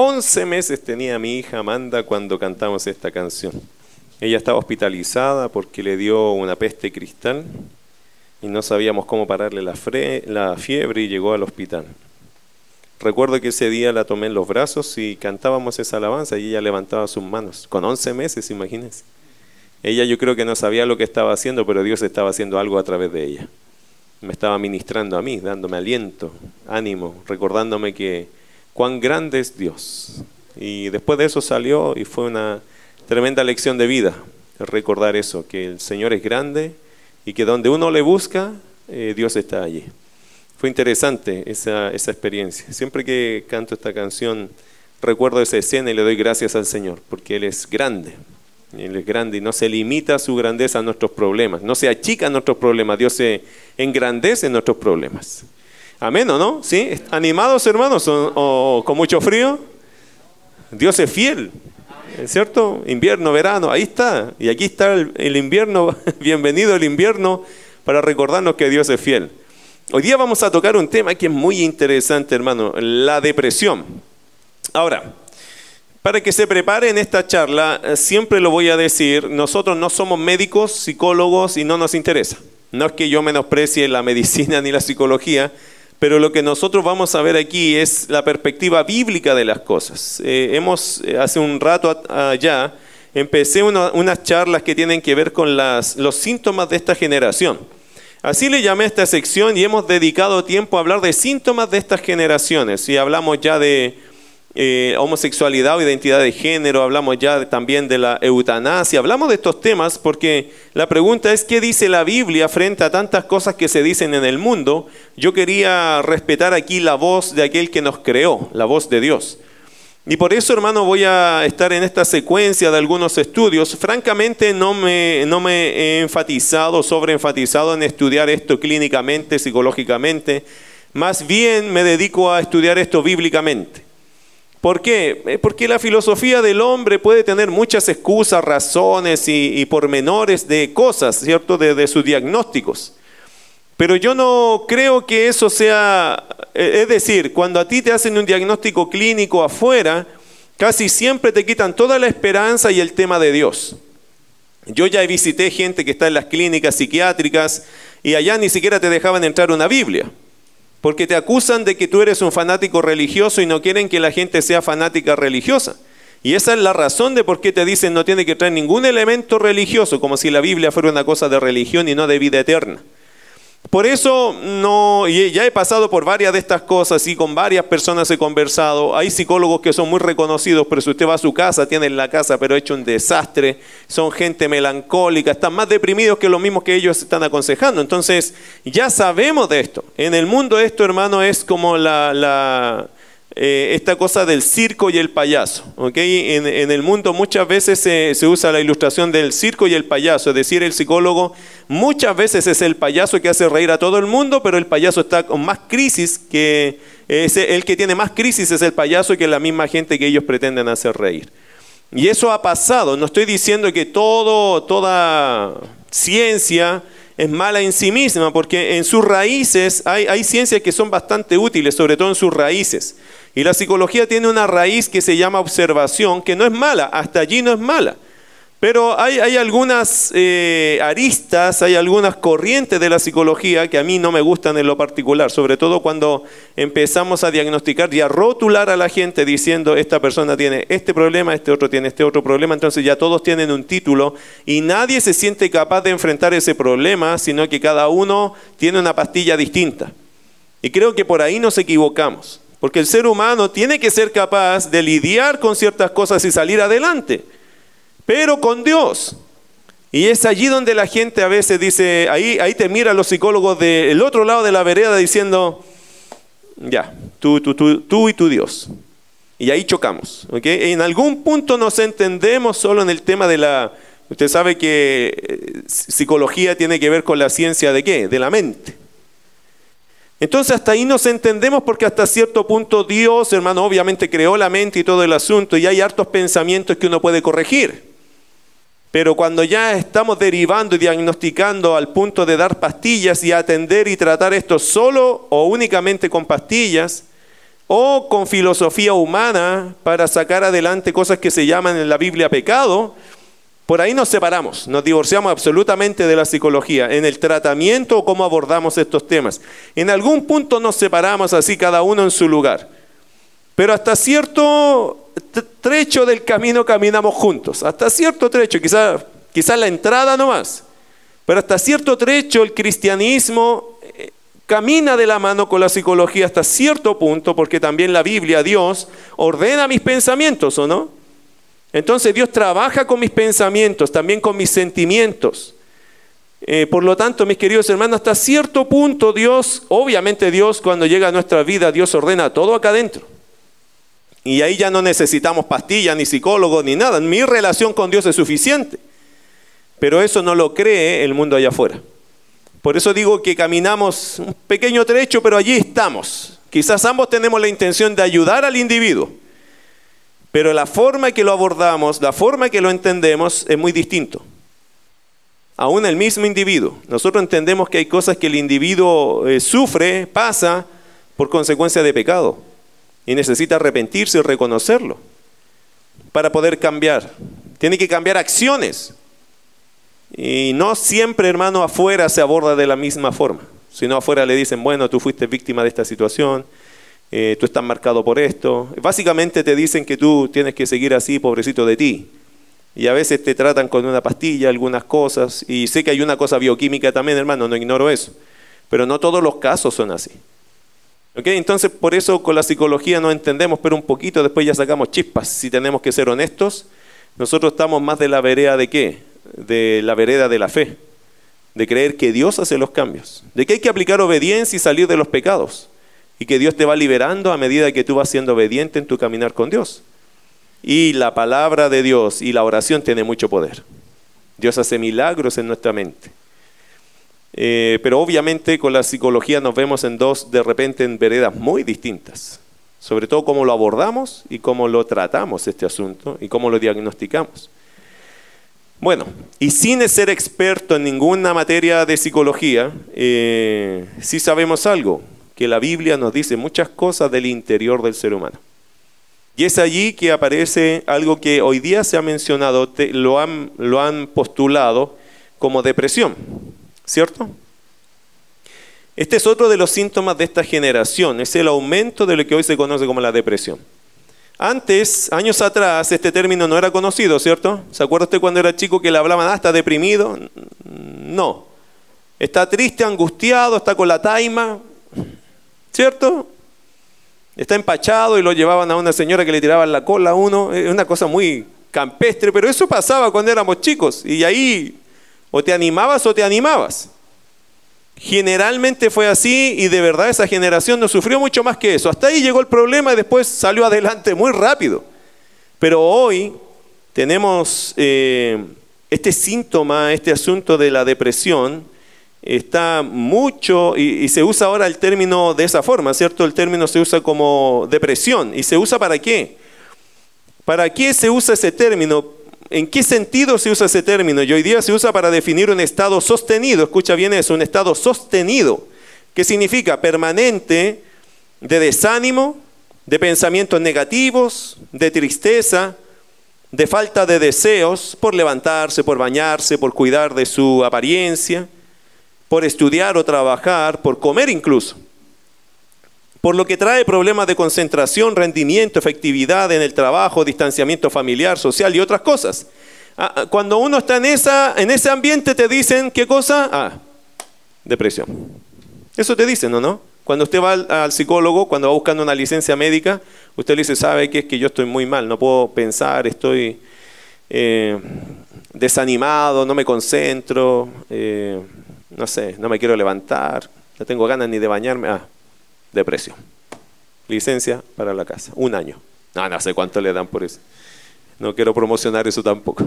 11 meses tenía mi hija Amanda cuando cantamos esta canción. Ella estaba hospitalizada porque le dio una peste cristal y no sabíamos cómo pararle la, la fiebre y llegó al hospital. Recuerdo que ese día la tomé en los brazos y cantábamos esa alabanza y ella levantaba sus manos, con 11 meses, imagínense. Ella yo creo que no sabía lo que estaba haciendo, pero Dios estaba haciendo algo a través de ella. Me estaba ministrando a mí, dándome aliento, ánimo, recordándome que cuán grande es Dios. Y después de eso salió y fue una tremenda lección de vida, recordar eso, que el Señor es grande y que donde uno le busca, eh, Dios está allí. Fue interesante esa, esa experiencia. Siempre que canto esta canción, recuerdo esa escena y le doy gracias al Señor, porque Él es grande. Él es grande y no se limita su grandeza a nuestros problemas, no se achica nuestros problemas, Dios se engrandece en nuestros problemas. Amén, ¿o no? ¿Sí? ¿Animados, hermanos? ¿O, con mucho frío? Dios es fiel, ¿es cierto? Invierno, verano, ahí está. Y aquí está el invierno, bienvenido el invierno, para recordarnos que Dios es fiel. Hoy día vamos a tocar un tema que es muy interesante, hermano, la depresión. Ahora, para que se prepare en esta charla, eh, siempre lo voy a decir, nosotros no somos médicos, psicólogos y no nos interesa. No es que yo menosprecie la medicina ni la psicología, pero lo que nosotros vamos a ver aquí es la perspectiva bíblica de las cosas. Eh, hemos, eh, hace un rato allá, empecé unas charlas que tienen que ver con los síntomas de esta generación. Así le llamé a esta sección y hemos dedicado tiempo a hablar de síntomas de estas generaciones. Y hablamos ya de eh, homosexualidad o identidad de género, hablamos ya también de la eutanasia, hablamos de estos temas porque la pregunta es qué dice la Biblia frente a tantas cosas que se dicen en el mundo. Yo quería respetar aquí la voz de aquel que nos creó, la voz de Dios. Y por eso, hermano, voy a estar en esta secuencia de algunos estudios. Francamente, no me, no me he enfatizado, sobreenfatizado en estudiar esto clínicamente, psicológicamente. Más bien me dedico a estudiar esto bíblicamente. ¿Por qué? Eh, porque la filosofía del hombre puede tener muchas excusas, razones y, pormenores de cosas, ¿cierto? de sus diagnósticos. Pero yo no creo que eso sea, eh, es decir, cuando a ti te hacen un diagnóstico clínico afuera, casi siempre te quitan toda la esperanza y el tema de Dios. Yo ya visité gente que está en las clínicas psiquiátricas y allá ni siquiera te dejaban entrar una Biblia, porque te acusan de que tú eres un fanático religioso y no quieren que la gente sea fanática religiosa. Y esa es la razón de por qué te dicen no tiene que traer ningún elemento religioso, como si la Biblia fuera una cosa de religión y no de vida eterna. Por eso no, ya he pasado por varias de estas cosas y con varias personas he conversado. Hay psicólogos que son muy reconocidos, pero si usted va a su casa, tienen la casa pero hecho un desastre, son gente melancólica, están más deprimidos que los mismos que ellos están aconsejando. Entonces, ya sabemos de esto. En el mundo esto, hermano, es como la eh, esta cosa del circo y el payaso. ¿okay? En, el mundo muchas veces se, usa la ilustración del circo y el payaso, es decir, el psicólogo muchas veces es el payaso que hace reír a todo el mundo, pero el payaso está con más crisis que el que tiene más crisis es el payaso que la misma gente que ellos pretenden hacer reír. Y eso ha pasado. No estoy diciendo que todo, toda ciencia es mala en sí misma, porque en sus raíces hay, hay ciencias que son bastante útiles, sobre todo en sus raíces. Y la psicología tiene una raíz que se llama observación, que no es mala, hasta allí no es mala. Pero hay, algunas eh, aristas, hay algunas corrientes de la psicología que a mí no me gustan en lo particular, sobre todo cuando empezamos a diagnosticar y a rotular a la gente diciendo esta persona tiene este problema, este otro tiene este otro problema, entonces ya todos tienen un título y nadie se siente capaz de enfrentar ese problema, sino que cada uno tiene una pastilla distinta. Y creo que por ahí nos equivocamos. Porque el ser humano tiene que ser capaz de lidiar con ciertas cosas y salir adelante, pero con Dios. Y es allí donde la gente a veces dice, ahí, ahí te miran los psicólogos del otro lado de la vereda diciendo, ya, tú, tú, tú, tú y tu Dios. Y ahí chocamos. ¿okay? En algún punto nos entendemos solo en el tema de la... Usted sabe que eh, psicología tiene que ver con la ciencia de qué? De la mente. Entonces hasta ahí nos entendemos porque hasta cierto punto Dios, hermano, obviamente creó la mente y todo el asunto y hay hartos pensamientos que uno puede corregir. Pero cuando ya estamos derivando y diagnosticando al punto de dar pastillas y atender y tratar esto solo o únicamente con pastillas, o con filosofía humana para sacar adelante cosas que se llaman en la Biblia pecado, por ahí nos separamos, nos divorciamos absolutamente de la psicología, en el tratamiento o cómo abordamos estos temas. En algún punto nos separamos así, cada uno en su lugar. Pero hasta cierto trecho del camino caminamos juntos, hasta cierto trecho, quizás quizá la entrada no más, pero hasta cierto trecho el cristianismo eh, camina de la mano con la psicología hasta cierto punto, porque también la Biblia, Dios, ordena mis pensamientos, ¿o no? Entonces Dios trabaja con mis pensamientos, también con mis sentimientos. Eh, por lo tanto, mis queridos hermanos, hasta cierto punto Dios, obviamente Dios cuando llega a nuestra vida, Dios ordena todo acá adentro. Y ahí ya no necesitamos pastillas, ni psicólogos, ni nada. Mi relación con Dios es suficiente. Pero eso no lo cree el mundo allá afuera. Por eso digo que caminamos un pequeño trecho, pero allí estamos. Quizás ambos tenemos la intención de ayudar al individuo, pero la forma que lo abordamos, la forma que lo entendemos es muy distinto. Aún el mismo individuo. Nosotros entendemos que hay cosas que el individuo eh, sufre, pasa, por consecuencia de pecado. Y necesita arrepentirse y reconocerlo para poder cambiar. Tiene que cambiar acciones. Y no siempre, hermano, afuera se aborda de la misma forma. Sino afuera le dicen, bueno, tú fuiste víctima de esta situación, eh, tú estás marcado por esto. Básicamente te dicen que tú tienes que seguir así, pobrecito de ti. Y a veces te tratan con una pastilla, algunas cosas. Y sé que hay una cosa bioquímica también, hermano, no ignoro eso. Pero no todos los casos son así. Entonces, por eso con la psicología no entendemos, pero un poquito después ya sacamos chispas. Si tenemos que ser honestos, nosotros estamos más de la vereda de qué? De la vereda de la fe. De creer que Dios hace los cambios. De que hay que aplicar obediencia y salir de los pecados y que Dios te va liberando a medida que tú vas siendo obediente en tu caminar con Dios. Y la palabra de Dios y la oración tiene mucho poder. Dios hace milagros en nuestra mente. Eh, pero obviamente con la psicología nos vemos en dos, de repente, en veredas muy distintas. Sobre todo cómo lo abordamos y cómo lo tratamos este asunto y cómo lo diagnosticamos. Bueno, y sin ser experto en ninguna materia de psicología, eh, sí sabemos algo que la Biblia nos dice muchas cosas del interior del ser humano. Y es allí que aparece algo que hoy día se ha mencionado, lo, han, lo han postulado como depresión, ¿cierto? Este es otro de los síntomas de esta generación, es el aumento de lo que hoy se conoce como la depresión. Antes, años atrás, este término no era conocido, ¿cierto? ¿Se acuerda usted cuando era chico que le hablaban, ah, está deprimido? No. Está triste, angustiado, está con la taima, ¿Cierto? Está empachado y lo llevaban a una señora que le tiraban la cola a uno. Es una cosa muy campestre, pero eso pasaba cuando éramos chicos. Y ahí o te animabas o te animabas. Generalmente fue así y de verdad esa generación no sufrió mucho más que eso. Hasta ahí llegó el problema y después salió adelante muy rápido. Pero hoy tenemos eh, este síntoma, este asunto de la depresión, está mucho, y, se usa ahora el término de esa forma, ¿cierto? El término se usa como depresión. ¿Y se usa para qué? ¿Para qué se usa ese término? ¿En qué sentido se usa ese término? Y hoy día se usa para definir un estado sostenido, escucha bien eso, un estado sostenido, que significa permanente de desánimo, de pensamientos negativos, de tristeza, de falta de deseos por levantarse, por bañarse, por cuidar de su apariencia por estudiar o trabajar, por comer incluso. Por lo que trae problemas de concentración, rendimiento, efectividad en el trabajo, distanciamiento familiar, social y otras cosas. Ah, ah, cuando uno está en, esa, en ese ambiente te dicen, ¿qué cosa? Ah, depresión. Eso te dicen, ¿o no? Cuando usted va al, psicólogo, cuando va buscando una licencia médica, usted le dice, ¿sabe qué es que yo estoy muy mal? No puedo pensar, estoy eh, desanimado, no me concentro. Eh, no sé, no me quiero levantar, no tengo ganas ni de bañarme. Ah, depresión. Licencia para la casa, un año. No, no sé cuánto le dan por eso. No quiero promocionar eso tampoco.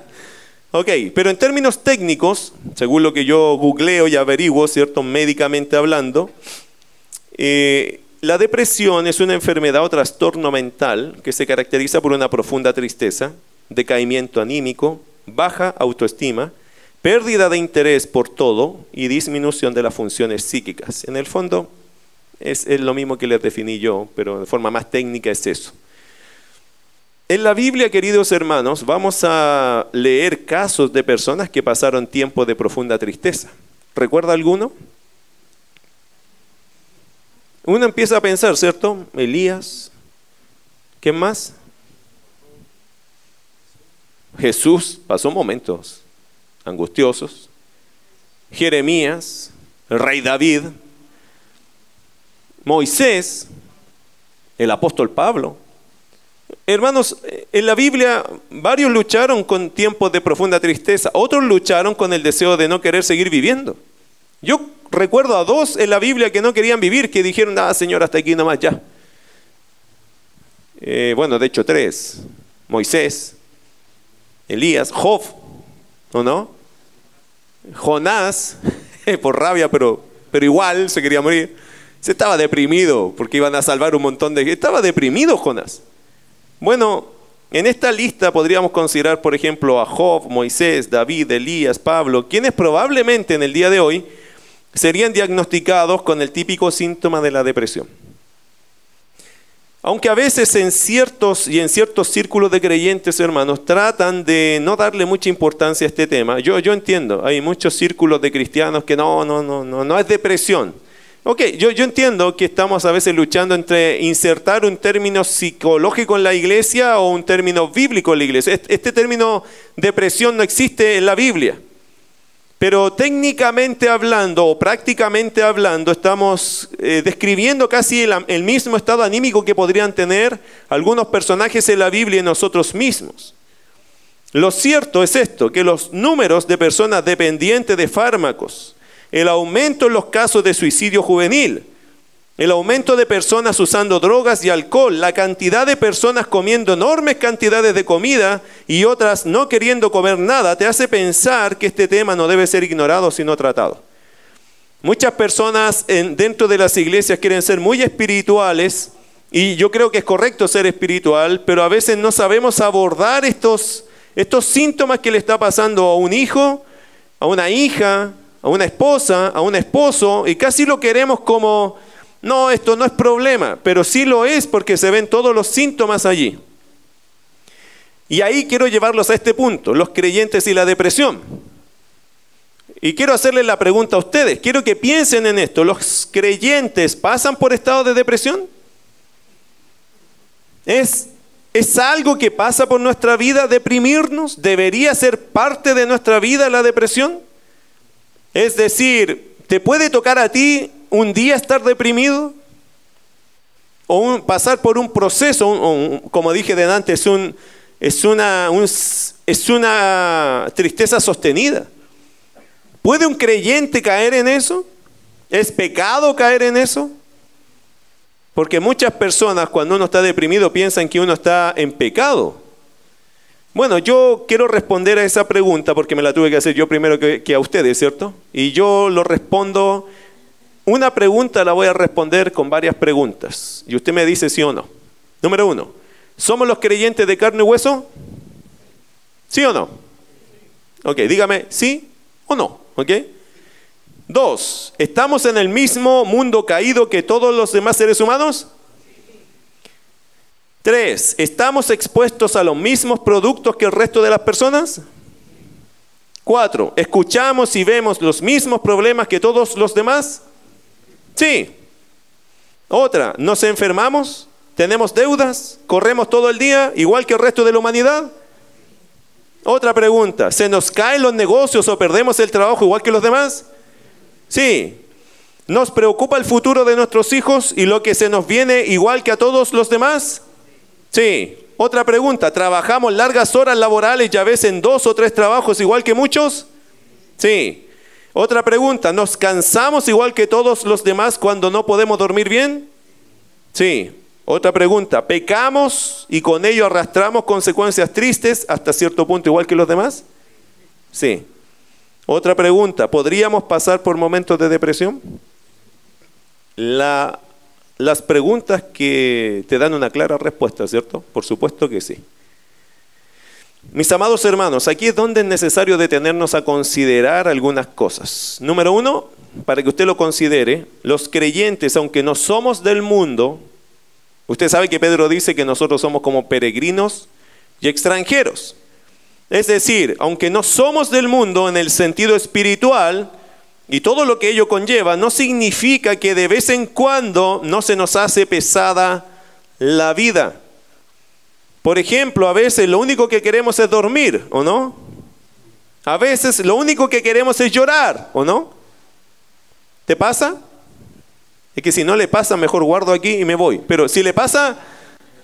ok, pero en términos técnicos, según lo que yo googleo y averiguo, ¿cierto? Médicamente hablando, eh, la depresión es una enfermedad o trastorno mental que se caracteriza por una profunda tristeza, decaimiento anímico, baja autoestima, pérdida de interés por todo y disminución de las funciones psíquicas. En el fondo, Es, lo mismo que les definí yo, pero de forma más técnica es eso. En la Biblia, queridos hermanos, vamos a leer casos de personas que pasaron tiempos de profunda tristeza. ¿Recuerda alguno? Uno empieza a pensar, ¿cierto? Elías. ¿Qué más? Jesús pasó momentos angustiosos. Jeremías, el rey David, Moisés, el apóstol Pablo. Hermanos, en la Biblia varios lucharon con tiempos de profunda tristeza, otros lucharon con el deseo de no querer seguir viviendo. Yo recuerdo a dos en la Biblia que no querían vivir, que dijeron, ah, Señor, hasta aquí nomás ya. Eh, bueno, de hecho tres, Moisés, Elías, Job, ¿o no? Jonás, por rabia, pero, pero igual se quería morir. Se estaba deprimido porque iban a salvar un montón de... Estaba deprimido Jonás. Bueno, en esta lista podríamos considerar, por ejemplo, a Job, Moisés, David, Elías, Pablo, quienes probablemente en el día de hoy serían diagnosticados con el típico síntoma de la depresión. Aunque a veces en ciertos y en ciertos círculos de creyentes, hermanos, tratan de no darle mucha importancia a este tema. Yo, yo entiendo, hay muchos círculos de cristianos que no, no, no, no, no es depresión. Ok, yo, yo entiendo que estamos a veces luchando entre insertar un término psicológico en la iglesia o un término bíblico en la iglesia. Este, este término depresión no existe en la Biblia. Pero técnicamente hablando o prácticamente hablando, estamos eh, describiendo casi el, mismo estado anímico que podrían tener algunos personajes en la Biblia y nosotros mismos. Lo cierto es esto, que los números de personas dependientes de fármacos, el aumento en los casos de suicidio juvenil, el aumento de personas usando drogas y alcohol, la cantidad de personas comiendo enormes cantidades de comida y otras no queriendo comer nada, te hace pensar que este tema no debe ser ignorado sino tratado. Muchas personas dentro de las iglesias quieren ser muy espirituales y yo creo que es correcto ser espiritual, pero a veces no sabemos abordar estos, estos síntomas que le está pasando a un hijo, a una hija, a una esposa, a un esposo, y casi lo queremos como no, esto no es problema, pero sí lo es porque se ven todos los síntomas allí. Y ahí quiero llevarlos a este punto, los creyentes y la depresión. Y quiero hacerles la pregunta a ustedes, quiero que piensen en esto, ¿los creyentes pasan por estado de depresión? ¿Es, ¿Es algo que pasa por nuestra vida deprimirnos? ¿Debería ser parte de nuestra vida la depresión? Es decir, ¿te puede tocar a ti un día estar deprimido o pasar por un proceso, como dije delante, es, es, una, es una tristeza sostenida. ¿Puede un creyente caer en eso? ¿Es pecado caer en eso? Porque muchas personas cuando uno está deprimido piensan que uno está en pecado. Bueno, yo quiero responder a esa pregunta porque me la tuve que hacer yo primero que, que a ustedes, ¿cierto? Y yo lo respondo una pregunta la voy a responder con varias preguntas. Y usted me dice sí o no. Número uno, ¿somos los creyentes de carne y hueso? ¿Sí o no? Ok, dígame sí o no. Ok. Dos, ¿estamos en el mismo mundo caído que todos los demás seres humanos? Tres, ¿estamos expuestos a los mismos productos que el resto de las personas? Cuatro, ¿escuchamos y vemos los mismos problemas que todos los demás? Sí. Otra, ¿nos enfermamos? ¿Tenemos deudas? ¿Corremos todo el día igual que el resto de la humanidad? Otra pregunta, ¿se nos caen los negocios o perdemos el trabajo igual que los demás? Sí. ¿Nos preocupa el futuro de nuestros hijos y lo que se nos viene igual que a todos los demás? Sí. Otra pregunta, ¿trabajamos largas horas laborales y a veces en dos o tres trabajos igual que muchos? Sí. Otra pregunta, ¿nos cansamos igual que todos los demás cuando no podemos dormir bien? Sí. Otra pregunta, ¿pecamos y con ello arrastramos consecuencias tristes hasta cierto punto igual que los demás? Sí. Otra pregunta, ¿podríamos pasar por momentos de depresión? La, las preguntas que te dan una clara respuesta, ¿cierto? Por supuesto que sí. Mis amados hermanos, aquí es donde es necesario detenernos a considerar algunas cosas. Número uno, para que usted lo considere, los creyentes, aunque no somos del mundo, usted sabe que Pedro dice que nosotros somos como peregrinos y extranjeros. Es decir, aunque no somos del mundo en el sentido espiritual y todo lo que ello conlleva, no significa que de vez en cuando no se nos hace pesada la vida. Por ejemplo, a veces lo único que queremos es dormir, ¿o no? A veces lo único que queremos es llorar, ¿o no? ¿Te pasa? Es que si no le pasa, mejor guardo aquí y me voy. Pero si le pasa,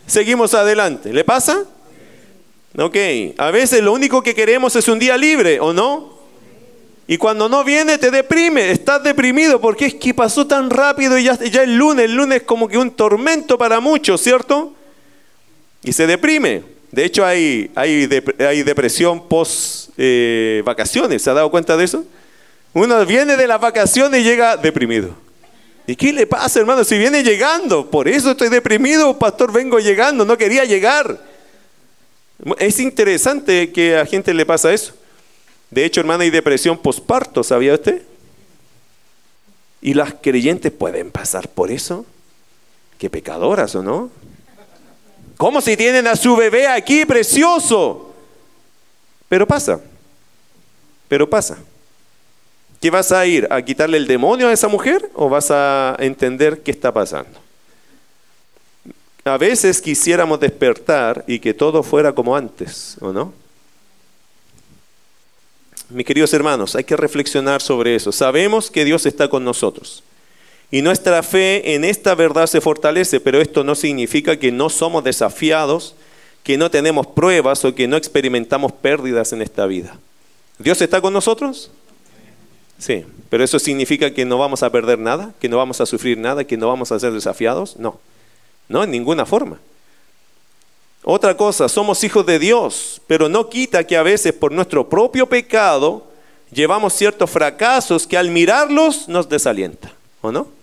seguimos adelante. ¿Le pasa? Ok, a veces lo único que queremos es un día libre, ¿o no? Y cuando no viene te deprime, estás deprimido porque es que pasó tan rápido y ya, ya el lunes, el lunes es como que un tormento para muchos, ¿cierto? Y se deprime. De hecho hay, hay, hay depresión post eh, vacaciones, ¿se ha dado cuenta de eso? Uno viene de las vacaciones y llega deprimido. ¿Y qué le pasa, hermano? Si viene llegando, por eso estoy deprimido, pastor, vengo llegando, no quería llegar. Es interesante que a gente le pasa eso. De hecho, hermana, hay depresión posparto, ¿sabía usted? Y las creyentes pueden pasar por eso. Qué pecadoras, ¿o no? ¿Cómo si tienen a su bebé aquí precioso? Pero pasa. Pero pasa. ¿Qué vas a ir? ¿A quitarle el demonio a esa mujer o vas a entender qué está pasando? A veces quisiéramos despertar y que todo fuera como antes, ¿o no? Mis queridos hermanos, hay que reflexionar sobre eso. Sabemos que Dios está con nosotros. Y nuestra fe en esta verdad se fortalece, pero esto no significa que no somos desafiados, que no tenemos pruebas o que no experimentamos pérdidas en esta vida. ¿Dios está con nosotros? Sí, pero eso significa que no vamos a perder nada, que no vamos a sufrir nada, que no vamos a ser desafiados. No. No, en ninguna forma. Otra cosa, somos hijos de Dios, pero no quita que a veces por nuestro propio pecado llevamos ciertos fracasos que al mirarlos nos desalienta, ¿o no?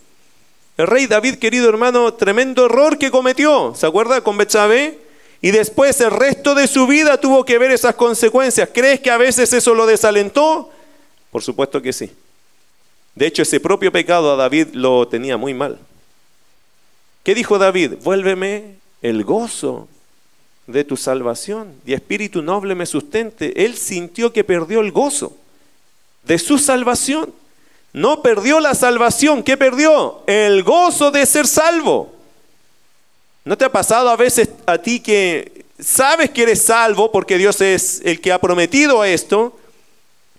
El rey David, querido hermano, tremendo error que cometió, ¿se acuerda con Betsabé? Y después el resto de su vida tuvo que ver esas consecuencias. ¿Crees que a veces eso lo desalentó? Por supuesto que sí. De hecho, ese propio pecado a David lo tenía muy mal. ¿Qué dijo David? Vuélveme el gozo de tu salvación y espíritu noble me sustente. Él sintió que perdió el gozo de su salvación. No perdió la salvación. ¿Qué perdió? El gozo de ser salvo. ¿No te ha pasado a veces a ti que sabes que eres salvo porque Dios es el que ha prometido esto,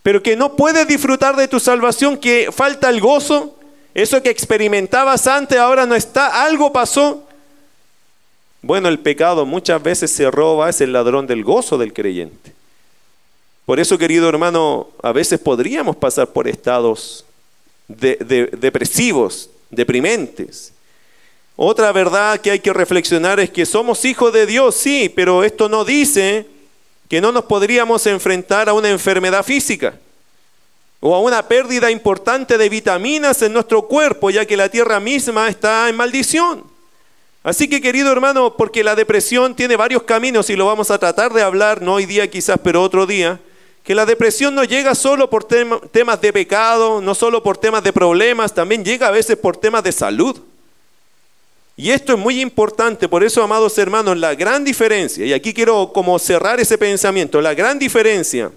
pero que no puedes disfrutar de tu salvación, que falta el gozo? Eso que experimentabas antes ahora no está, algo pasó. Bueno, el pecado muchas veces se roba, es el ladrón del gozo del creyente. Por eso, querido hermano, a veces podríamos pasar por estados depresivos, deprimentes. Otra verdad que hay que reflexionar es que somos hijos de Dios, sí, pero esto no dice que no nos podríamos enfrentar a una enfermedad física o a una pérdida importante de vitaminas en nuestro cuerpo, ya que la tierra misma está en maldición. Así que querido hermano, porque la depresión tiene varios caminos y lo vamos a tratar de hablar, no hoy día quizás, pero otro día, que la depresión no llega solo por temas de pecado, no solo por temas de problemas, también llega a veces por temas de salud. Y esto es muy importante, por eso, amados hermanos, la gran diferencia, y aquí quiero como cerrar ese pensamiento, la gran diferencia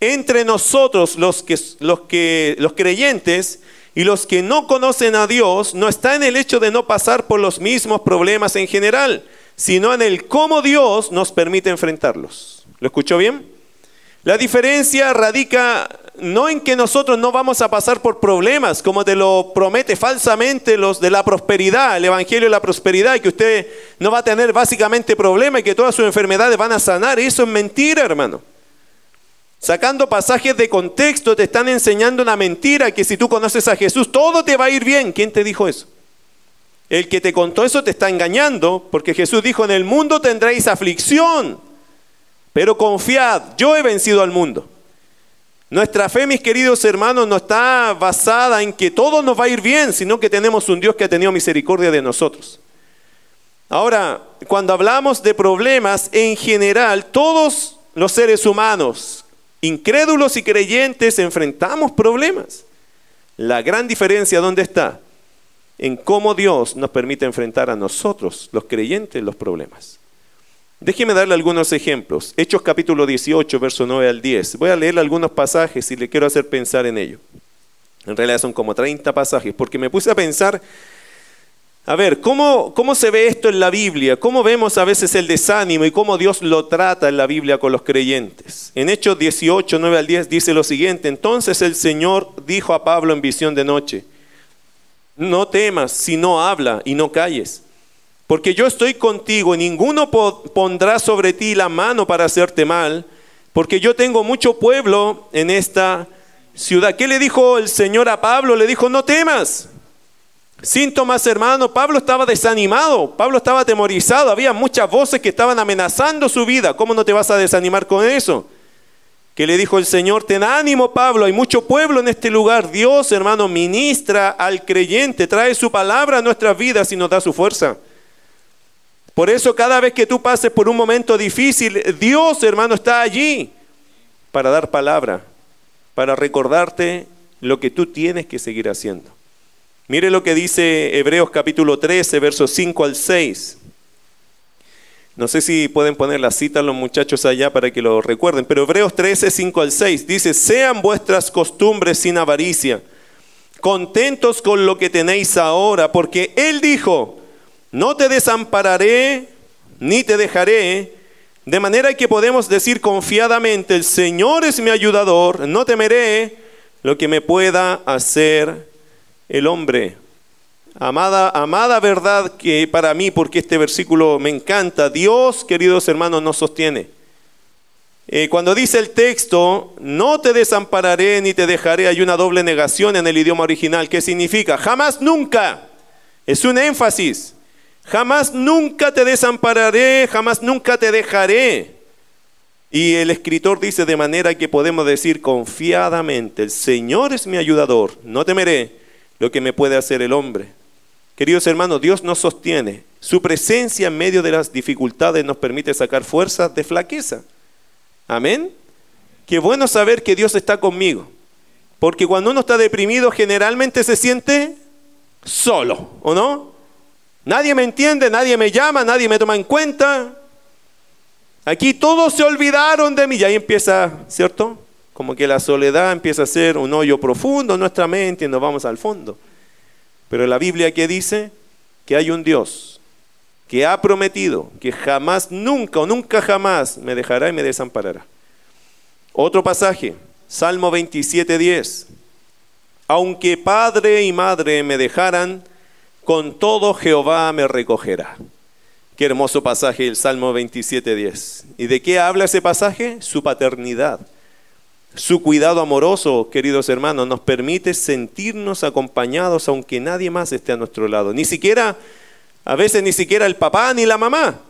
entre nosotros los, que, los, que, los creyentes y los que no conocen a Dios no está en el hecho de no pasar por los mismos problemas en general, sino en el cómo Dios nos permite enfrentarlos. ¿Lo escuchó bien? La diferencia radica no en que nosotros no vamos a pasar por problemas, como te lo promete falsamente los de la prosperidad, el Evangelio de la prosperidad, que usted no va a tener básicamente problemas y que todas sus enfermedades van a sanar. Eso es mentira, hermano. Sacando pasajes de contexto te están enseñando una mentira que si tú conoces a Jesús todo te va a ir bien. ¿Quién te dijo eso? El que te contó eso te está engañando porque Jesús dijo en el mundo tendréis aflicción, pero confiad, yo he vencido al mundo. Nuestra fe, mis queridos hermanos, no está basada en que todo nos va a ir bien, sino que tenemos un Dios que ha tenido misericordia de nosotros. Ahora, cuando hablamos de problemas en general, todos los seres humanos incrédulos y creyentes enfrentamos problemas. La gran diferencia, ¿dónde está? En cómo Dios nos permite enfrentar a nosotros, los creyentes, los problemas. Déjeme darle algunos ejemplos. Hechos capítulo 18, verso 9 al 10. Voy a leer algunos pasajes y le quiero hacer pensar en ello. En realidad son como 30 pasajes, porque me puse a pensar a ver, ¿cómo, ¿cómo se ve esto en la Biblia? ¿Cómo vemos a veces el desánimo y cómo Dios lo trata en la Biblia con los creyentes? En Hechos 18, 9 al 10 dice lo siguiente, entonces el Señor dijo a Pablo en visión de noche, no temas, sino habla y no calles, porque yo estoy contigo ninguno pondrá sobre ti la mano para hacerte mal, porque yo tengo mucho pueblo en esta ciudad. ¿Qué le dijo el Señor a Pablo? Le dijo, no temas. Síntomas, hermano, Pablo estaba desanimado, Pablo estaba atemorizado, había muchas voces que estaban amenazando su vida. ¿Cómo no te vas a desanimar con eso? Que le dijo el Señor, ten ánimo Pablo, hay mucho pueblo en este lugar. Dios, hermano, ministra al creyente, trae su palabra a nuestras vidas y nos da su fuerza. Por eso cada vez que tú pases por un momento difícil, Dios, hermano, está allí para dar palabra, para recordarte lo que tú tienes que seguir haciendo. Mire lo que dice Hebreos capítulo 13, versos 5 al 6. No sé si pueden poner la cita los muchachos allá para que lo recuerden, pero Hebreos 13, 5 al 6 dice, sean vuestras costumbres sin avaricia, contentos con lo que tenéis ahora, porque Él dijo, no te desampararé ni te dejaré, de manera que podemos decir confiadamente, el Señor es mi ayudador, no temeré lo que me pueda hacer el hombre. Amada, amada verdad que para mí, porque este versículo me encanta, Dios, queridos hermanos, nos sostiene. Eh, cuando dice el texto, no te desampararé ni te dejaré, hay una doble negación en el idioma original. ¿Qué significa? Jamás nunca. Es un énfasis. Jamás nunca te desampararé, jamás nunca te dejaré. Y el escritor dice de manera que podemos decir confiadamente, el Señor es mi ayudador, no temeré lo que me puede hacer el hombre. Queridos hermanos, Dios nos sostiene. Su presencia en medio de las dificultades nos permite sacar fuerzas de flaqueza. Amén. Qué bueno saber que Dios está conmigo. Porque cuando uno está deprimido generalmente se siente solo, ¿o no? Nadie me entiende, nadie me llama, nadie me toma en cuenta. Aquí todos se olvidaron de mí y ahí empieza, ¿cierto? como que la soledad empieza a ser un hoyo profundo en nuestra mente y nos vamos al fondo. Pero la Biblia que dice que hay un Dios que ha prometido que jamás, nunca o nunca jamás me dejará y me desamparará. Otro pasaje, Salmo 27, 10. Aunque padre y madre me dejaran, con todo Jehová me recogerá. Qué hermoso pasaje el Salmo 27, 10. ¿Y de qué habla ese pasaje? Su paternidad su cuidado amoroso, queridos hermanos, nos permite sentirnos acompañados aunque nadie más esté a nuestro lado. Ni siquiera, a veces ni siquiera el papá ni la mamá.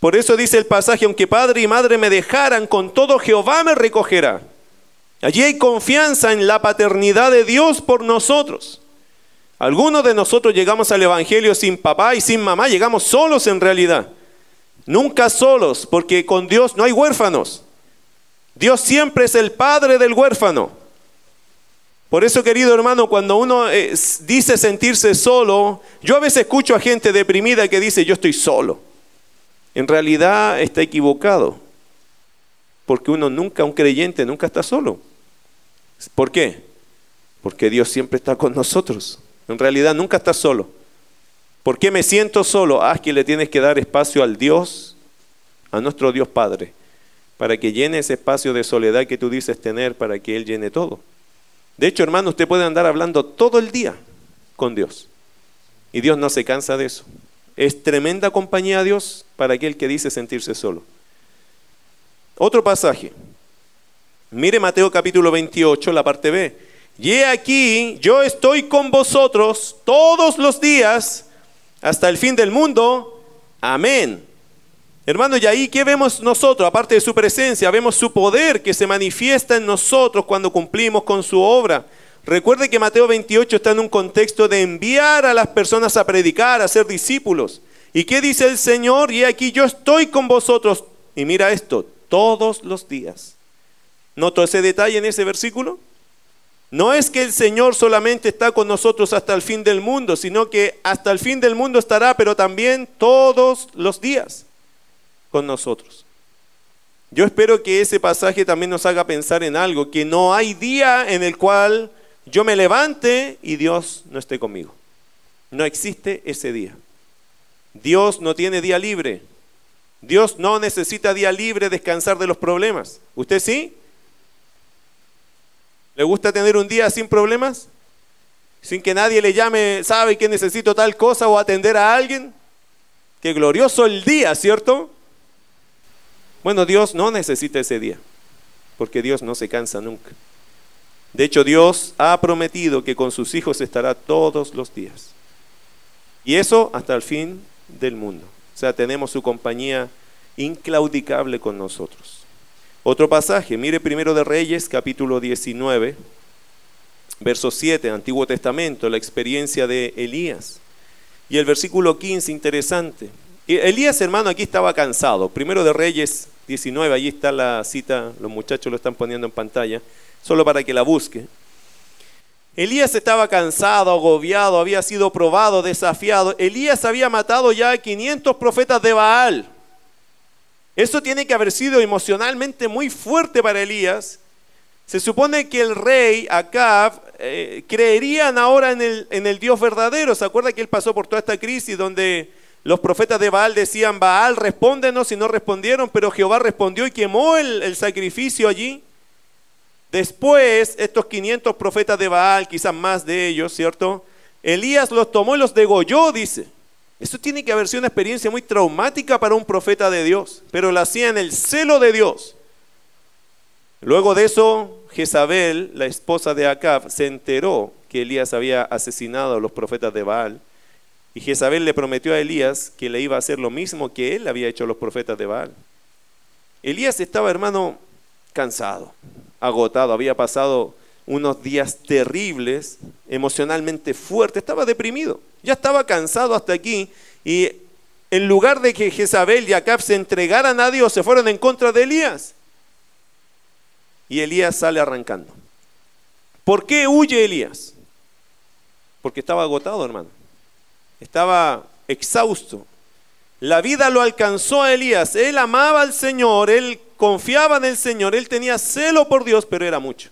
Por eso dice el pasaje, aunque padre y madre me dejaran, con todo Jehová me recogerá. Allí hay confianza en la paternidad de Dios por nosotros. Algunos de nosotros llegamos al Evangelio sin papá y sin mamá, llegamos solos en realidad. Nunca solos, porque con Dios no hay huérfanos. Dios siempre es el padre del huérfano. Por eso, querido hermano, cuando uno eh, dice sentirse solo, yo a veces escucho a gente deprimida que dice, yo estoy solo. En realidad está equivocado. Porque uno nunca, un creyente, nunca está solo. ¿Por qué? Porque Dios siempre está con nosotros. En realidad nunca está solo. ¿Por qué me siento solo? Ah, que le tienes que dar espacio al Dios, a nuestro Dios Padre para que llene ese espacio de soledad que tú dices tener, para que Él llene todo. De hecho, hermano, usted puede andar hablando todo el día con Dios. Y Dios no se cansa de eso. Es tremenda compañía a Dios para aquel que dice sentirse solo. Otro pasaje. Mire Mateo capítulo 28, la parte B. Y he aquí, yo estoy con vosotros todos los días hasta el fin del mundo. Amén. Hermano, y ahí ¿qué vemos nosotros? Aparte de su presencia, vemos su poder que se manifiesta en nosotros cuando cumplimos con su obra. Recuerde que Mateo 28 está en un contexto de enviar a las personas a predicar, a ser discípulos. ¿Y qué dice el Señor? Y aquí yo estoy con vosotros. Y mira esto, todos los días. ¿Noto ese detalle en ese versículo? No es que el Señor solamente está con nosotros hasta el fin del mundo, sino que hasta el fin del mundo estará, pero también todos los días con nosotros. Yo espero que ese pasaje también nos haga pensar en algo, que no hay día en el cual yo me levante y Dios no esté conmigo. No existe ese día. Dios no tiene día libre. Dios no necesita día libre descansar de los problemas. ¿Usted sí? ¿Le gusta tener un día sin problemas? Sin que nadie le llame, sabe que necesito tal cosa o atender a alguien. Qué glorioso el día, ¿cierto? Bueno, Dios no necesita ese día, porque Dios no se cansa nunca. De hecho, Dios ha prometido que con sus hijos estará todos los días. Y eso hasta el fin del mundo. O sea, tenemos su compañía inclaudicable con nosotros. Otro pasaje, mire primero de Reyes, capítulo 19, verso 7, Antiguo Testamento, la experiencia de Elías. Y el versículo 15, interesante. Elías, hermano, aquí estaba cansado. Primero de Reyes 19, allí está la cita, los muchachos lo están poniendo en pantalla, solo para que la busque. Elías estaba cansado, agobiado, había sido probado, desafiado. Elías había matado ya a 500 profetas de Baal. Eso tiene que haber sido emocionalmente muy fuerte para Elías. Se supone que el rey Acab eh, creerían ahora en el, en el Dios verdadero. ¿Se acuerda que él pasó por toda esta crisis donde los profetas de Baal decían, Baal, respóndenos y no respondieron, pero Jehová respondió y quemó el, sacrificio allí. Después, estos 500 profetas de Baal, quizás más de ellos, ¿cierto? Elías los tomó y los degolló, dice. Esto tiene que haber sido una experiencia muy traumática para un profeta de Dios, pero lo hacía en el celo de Dios. Luego de eso, Jezabel, la esposa de Acab, se enteró que Elías había asesinado a los profetas de Baal y Jezabel le prometió a Elías que le iba a hacer lo mismo que él había hecho a los profetas de Baal. Elías estaba, hermano, cansado, agotado, había pasado unos días terribles, emocionalmente fuerte, estaba deprimido, ya estaba cansado hasta aquí y en lugar de que Jezabel y Acab se entregaran a Dios, se fueron en contra de Elías. Y Elías sale arrancando. ¿Por qué huye Elías? Porque estaba agotado, hermano estaba exhausto. La vida lo alcanzó a Elías. Él amaba al Señor, él confiaba en el Señor, él tenía celo por Dios, pero era mucho.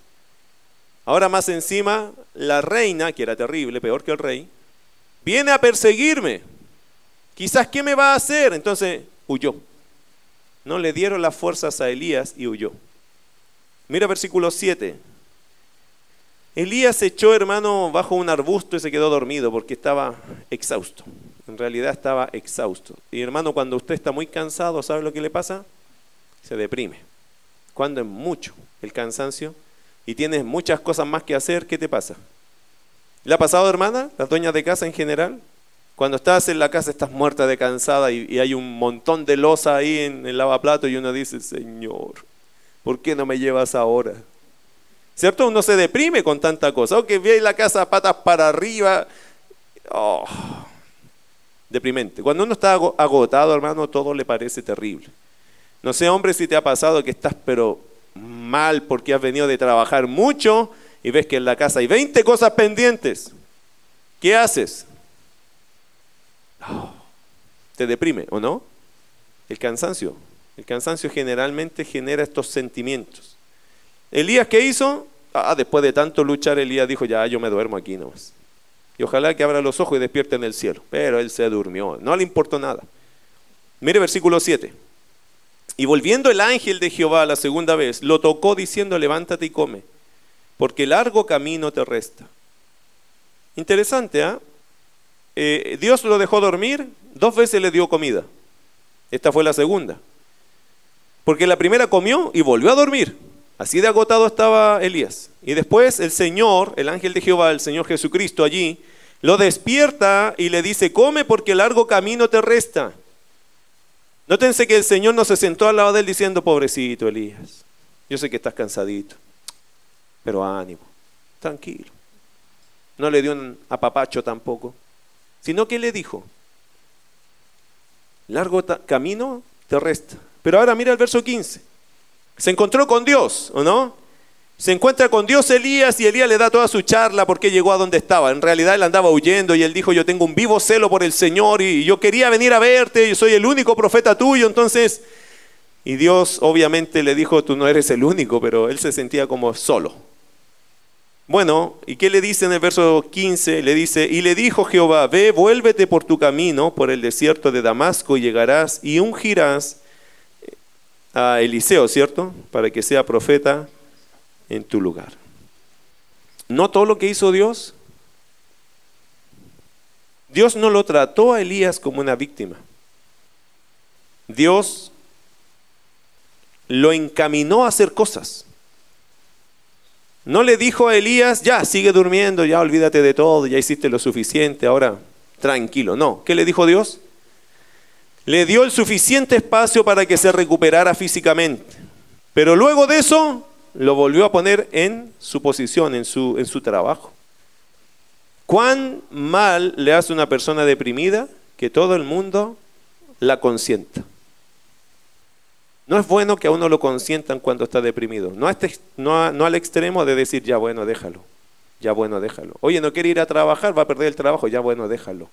Ahora más encima, la reina, que era terrible, peor que el rey, viene a perseguirme. Quizás, ¿qué me va a hacer? Entonces huyó. No le dieron las fuerzas a Elías y huyó. Mira versículo 7. Elías se echó, hermano, bajo un arbusto y se quedó dormido porque estaba exhausto. En realidad estaba exhausto. Y hermano, cuando usted está muy cansado, ¿sabe lo que le pasa? Se deprime. Cuando es mucho el cansancio y tienes muchas cosas más que hacer, ¿qué te pasa? ¿Le ha pasado, hermana? Las dueñas de casa en general. Cuando estás en la casa estás muerta de cansada y, hay un montón de losa ahí en el lavaplato y uno dice, Señor, ¿por qué no me llevas ahora? ¿Cierto? Uno se deprime con tanta cosa. O que ve la casa patas para arriba. Oh, deprimente. Cuando uno está agotado, hermano, todo le parece terrible. No sé, hombre, si te ha pasado que estás pero mal porque has venido de trabajar mucho y ves que en la casa hay 20 cosas pendientes. ¿Qué haces? Te deprime, ¿o no? El cansancio. El cansancio generalmente genera estos sentimientos. Elías, ¿qué hizo? Ah, después de tanto luchar, Elías dijo, ya, yo me duermo aquí nomás. Y ojalá que abra los ojos y despierte en el cielo. Pero él se durmió, no le importó nada. Mire versículo 7. Y volviendo el ángel de Jehová la segunda vez, lo tocó diciendo, levántate y come, porque largo camino te resta. Interesante, ¿ah? ¿eh? Dios lo dejó dormir, dos veces le dio comida. Esta fue la segunda. Porque la primera comió y volvió a dormir. Así de agotado estaba Elías. Y después el Señor, el ángel de Jehová, el Señor Jesucristo allí, lo despierta y le dice, come porque largo camino te resta. Nótense que el Señor no se sentó al lado de él diciendo, pobrecito Elías, yo sé que estás cansadito, pero ánimo, tranquilo. No le dio un apapacho tampoco, sino que le dijo, largo camino te resta. Pero ahora mira el verso 15. Se encontró con Dios, ¿o no? Se encuentra con Dios Elías y Elías le da toda su charla porque llegó a donde estaba. En realidad él andaba huyendo y él dijo, yo tengo un vivo celo por el Señor y yo quería venir a verte, yo soy el único profeta tuyo, entonces... Y Dios obviamente le dijo, tú no eres el único, pero él se sentía como solo. Bueno, ¿y qué le dice en el verso 15? Le dice, y le dijo Jehová, ve, vuélvete por tu camino, por el desierto de Damasco, y llegarás y ungirás a Eliseo, ¿cierto? Para que sea profeta en tu lugar. ¿No todo lo que hizo Dios? Dios no lo trató a Elías como una víctima. Dios lo encaminó a hacer cosas. No le dijo a Elías, ya, sigue durmiendo, ya olvídate de todo, ya hiciste lo suficiente, ahora tranquilo. No, ¿qué le dijo Dios? Le dio el suficiente espacio para que se recuperara físicamente. Pero luego de eso, lo volvió a poner en su posición, en su, en su trabajo. ¿Cuán mal le hace una persona deprimida que todo el mundo la consienta? No es bueno que a uno lo consientan cuando está deprimido. No, este, no, no al extremo de decir, ya bueno, déjalo. Ya bueno, déjalo. Oye, no quiere ir a trabajar, va a perder el trabajo, ya bueno, déjalo.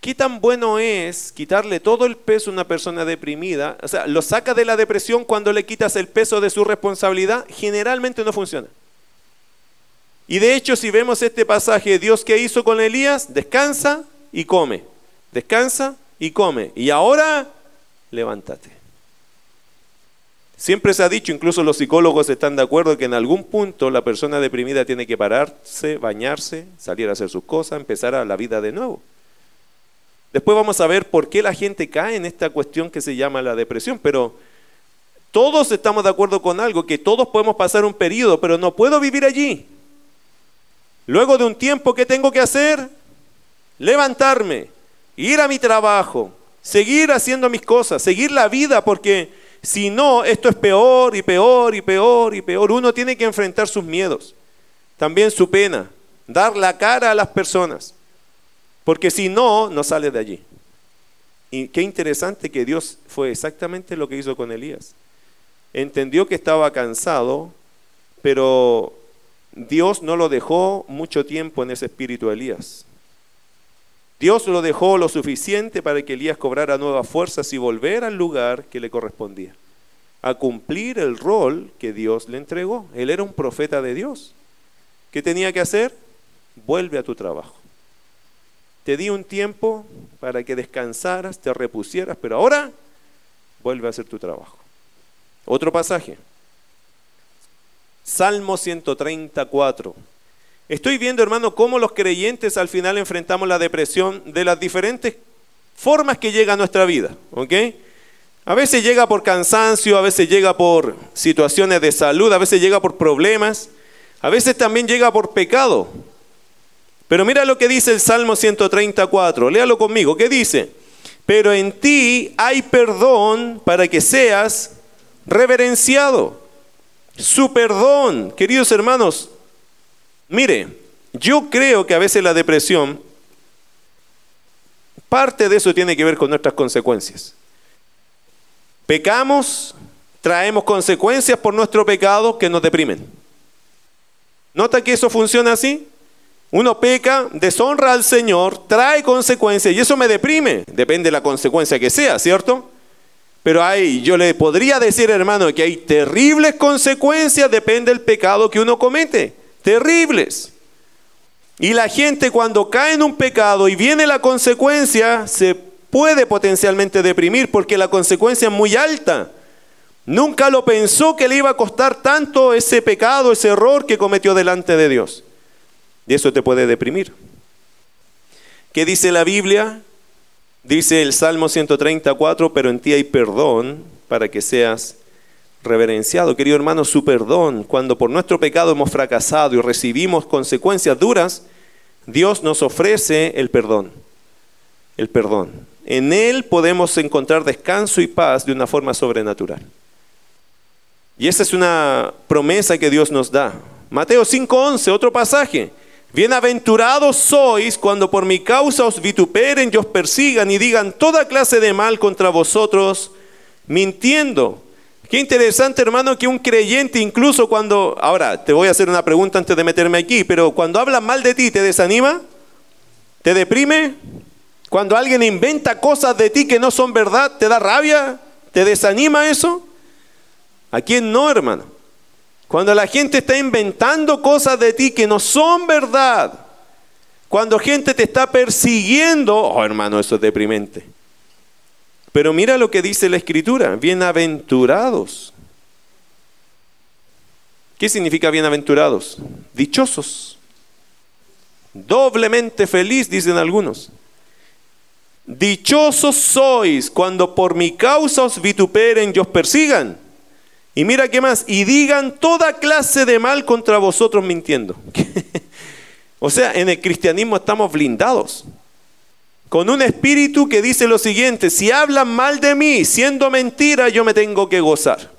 ¿Qué tan bueno es quitarle todo el peso a una persona deprimida? O sea, lo saca de la depresión cuando le quitas el peso de su responsabilidad. Generalmente no funciona. Y de hecho, si vemos este pasaje, Dios que hizo con Elías, descansa y come. Descansa y come. Y ahora, levántate. Siempre se ha dicho, incluso los psicólogos están de acuerdo que en algún punto la persona deprimida tiene que pararse, bañarse, salir a hacer sus cosas, empezar a la vida de nuevo. Después vamos a ver por qué la gente cae en esta cuestión que se llama la depresión, pero todos estamos de acuerdo con algo, que todos podemos pasar un periodo, pero no puedo vivir allí. Luego de un tiempo, ¿qué tengo que hacer? Levantarme, ir a mi trabajo, seguir haciendo mis cosas, seguir la vida, porque si no, esto es peor y peor y peor y peor. Uno tiene que enfrentar sus miedos, también su pena, dar la cara a las personas. Porque si no, no sale de allí. Y qué interesante que Dios fue exactamente lo que hizo con Elías. Entendió que estaba cansado, pero Dios no lo dejó mucho tiempo en ese espíritu de Elías. Dios lo dejó lo suficiente para que Elías cobrara nuevas fuerzas y volver al lugar que le correspondía, a cumplir el rol que Dios le entregó. Él era un profeta de Dios. ¿Qué tenía que hacer? Vuelve a tu trabajo. Te di un tiempo para que descansaras, te repusieras, pero ahora vuelve a hacer tu trabajo. Otro pasaje. Salmo 134. Estoy viendo, hermano, cómo los creyentes al final enfrentamos la depresión de las diferentes formas que llega a nuestra vida. ¿ok? A veces llega por cansancio, a veces llega por situaciones de salud, a veces llega por problemas, a veces también llega por pecado. Pero mira lo que dice el Salmo 134, léalo conmigo, ¿qué dice? Pero en ti hay perdón para que seas reverenciado. Su perdón, queridos hermanos, mire, yo creo que a veces la depresión, parte de eso tiene que ver con nuestras consecuencias. Pecamos, traemos consecuencias por nuestro pecado que nos deprimen. ¿Nota que eso funciona así? Uno peca, deshonra al Señor, trae consecuencias y eso me deprime. Depende de la consecuencia que sea, ¿cierto? Pero hay, yo le podría decir, hermano, que hay terribles consecuencias, depende del pecado que uno comete. Terribles. Y la gente cuando cae en un pecado y viene la consecuencia, se puede potencialmente deprimir porque la consecuencia es muy alta. Nunca lo pensó que le iba a costar tanto ese pecado, ese error que cometió delante de Dios. Y eso te puede deprimir. ¿Qué dice la Biblia? Dice el Salmo 134, pero en ti hay perdón para que seas reverenciado. Querido hermano, su perdón, cuando por nuestro pecado hemos fracasado y recibimos consecuencias duras, Dios nos ofrece el perdón. El perdón. En Él podemos encontrar descanso y paz de una forma sobrenatural. Y esa es una promesa que Dios nos da. Mateo 5.11, otro pasaje. Bienaventurados sois cuando por mi causa os vituperen y os persigan y digan toda clase de mal contra vosotros, mintiendo. Qué interesante, hermano, que un creyente, incluso cuando, ahora te voy a hacer una pregunta antes de meterme aquí, pero cuando hablan mal de ti, ¿te desanima? ¿Te deprime? Cuando alguien inventa cosas de ti que no son verdad, ¿te da rabia? ¿Te desanima eso? ¿A quién no, hermano? Cuando la gente está inventando cosas de ti que no son verdad, cuando gente te está persiguiendo, oh hermano, eso es deprimente. Pero mira lo que dice la escritura, bienaventurados. ¿Qué significa bienaventurados? Dichosos. Doblemente feliz, dicen algunos. Dichosos sois cuando por mi causa os vituperen y os persigan. Y mira qué más, y digan toda clase de mal contra vosotros mintiendo. o sea, en el cristianismo estamos blindados con un espíritu que dice lo siguiente, si hablan mal de mí, siendo mentira, yo me tengo que gozar.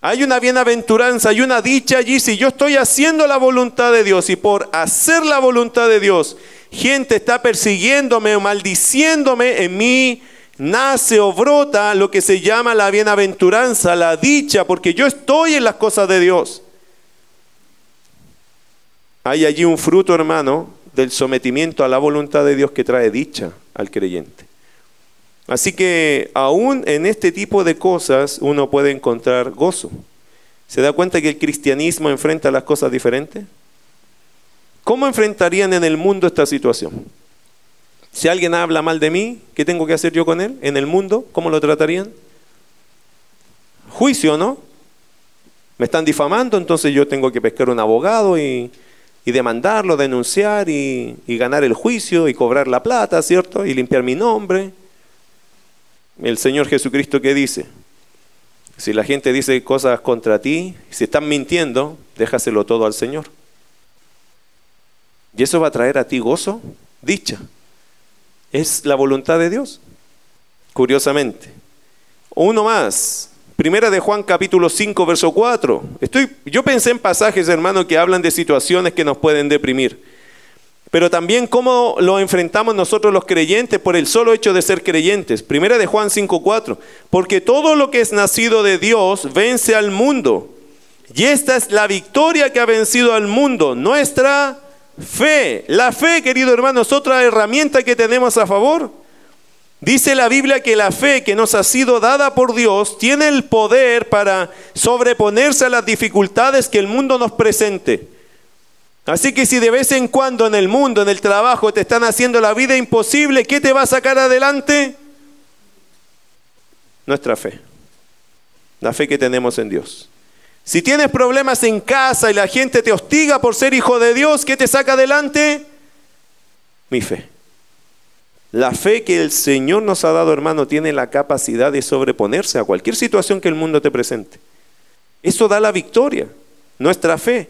Hay una bienaventuranza, hay una dicha allí, si yo estoy haciendo la voluntad de Dios y por hacer la voluntad de Dios, gente está persiguiéndome o maldiciéndome, en mí nace o brota lo que se llama la bienaventuranza, la dicha, porque yo estoy en las cosas de Dios. Hay allí un fruto, hermano, del sometimiento a la voluntad de Dios que trae dicha al creyente. Así que aún en este tipo de cosas uno puede encontrar gozo. ¿Se da cuenta que el cristianismo enfrenta las cosas diferentes? ¿Cómo enfrentarían en el mundo esta situación? Si alguien habla mal de mí, ¿qué tengo que hacer yo con él? En el mundo, ¿cómo lo tratarían? Juicio, ¿no? Me están difamando, entonces yo tengo que pescar un abogado y y demandarlo, denunciar y, ganar el juicio y cobrar la plata, ¿cierto? Y limpiar mi nombre. El Señor Jesucristo ¿qué dice, si la gente dice cosas contra ti, si están mintiendo, déjaselo todo al Señor. Y eso va a traer a ti gozo, dicha. Es la voluntad de Dios, curiosamente. Uno más, Primera de Juan capítulo 5, verso 4. Estoy, yo pensé en pasajes, hermano, que hablan de situaciones que nos pueden deprimir. Pero también cómo lo enfrentamos nosotros los creyentes por el solo hecho de ser creyentes. Primera de Juan 5, 4. Porque todo lo que es nacido de Dios vence al mundo. Y esta es la victoria que ha vencido al mundo, nuestra fe. La fe, querido hermano, es otra herramienta que tenemos a favor. Dice la Biblia que la fe que nos ha sido dada por Dios tiene el poder para sobreponerse a las dificultades que el mundo nos presente. Así que si de vez en cuando en el mundo, en el trabajo, te están haciendo la vida imposible, ¿qué te va a sacar adelante? Nuestra fe. La fe que tenemos en Dios. Si tienes problemas en casa y la gente te hostiga por ser hijo de Dios, ¿qué te saca adelante? Mi fe. La fe que el Señor nos ha dado, hermano, tiene la capacidad de sobreponerse a cualquier situación que el mundo te presente. Eso da la victoria, nuestra fe.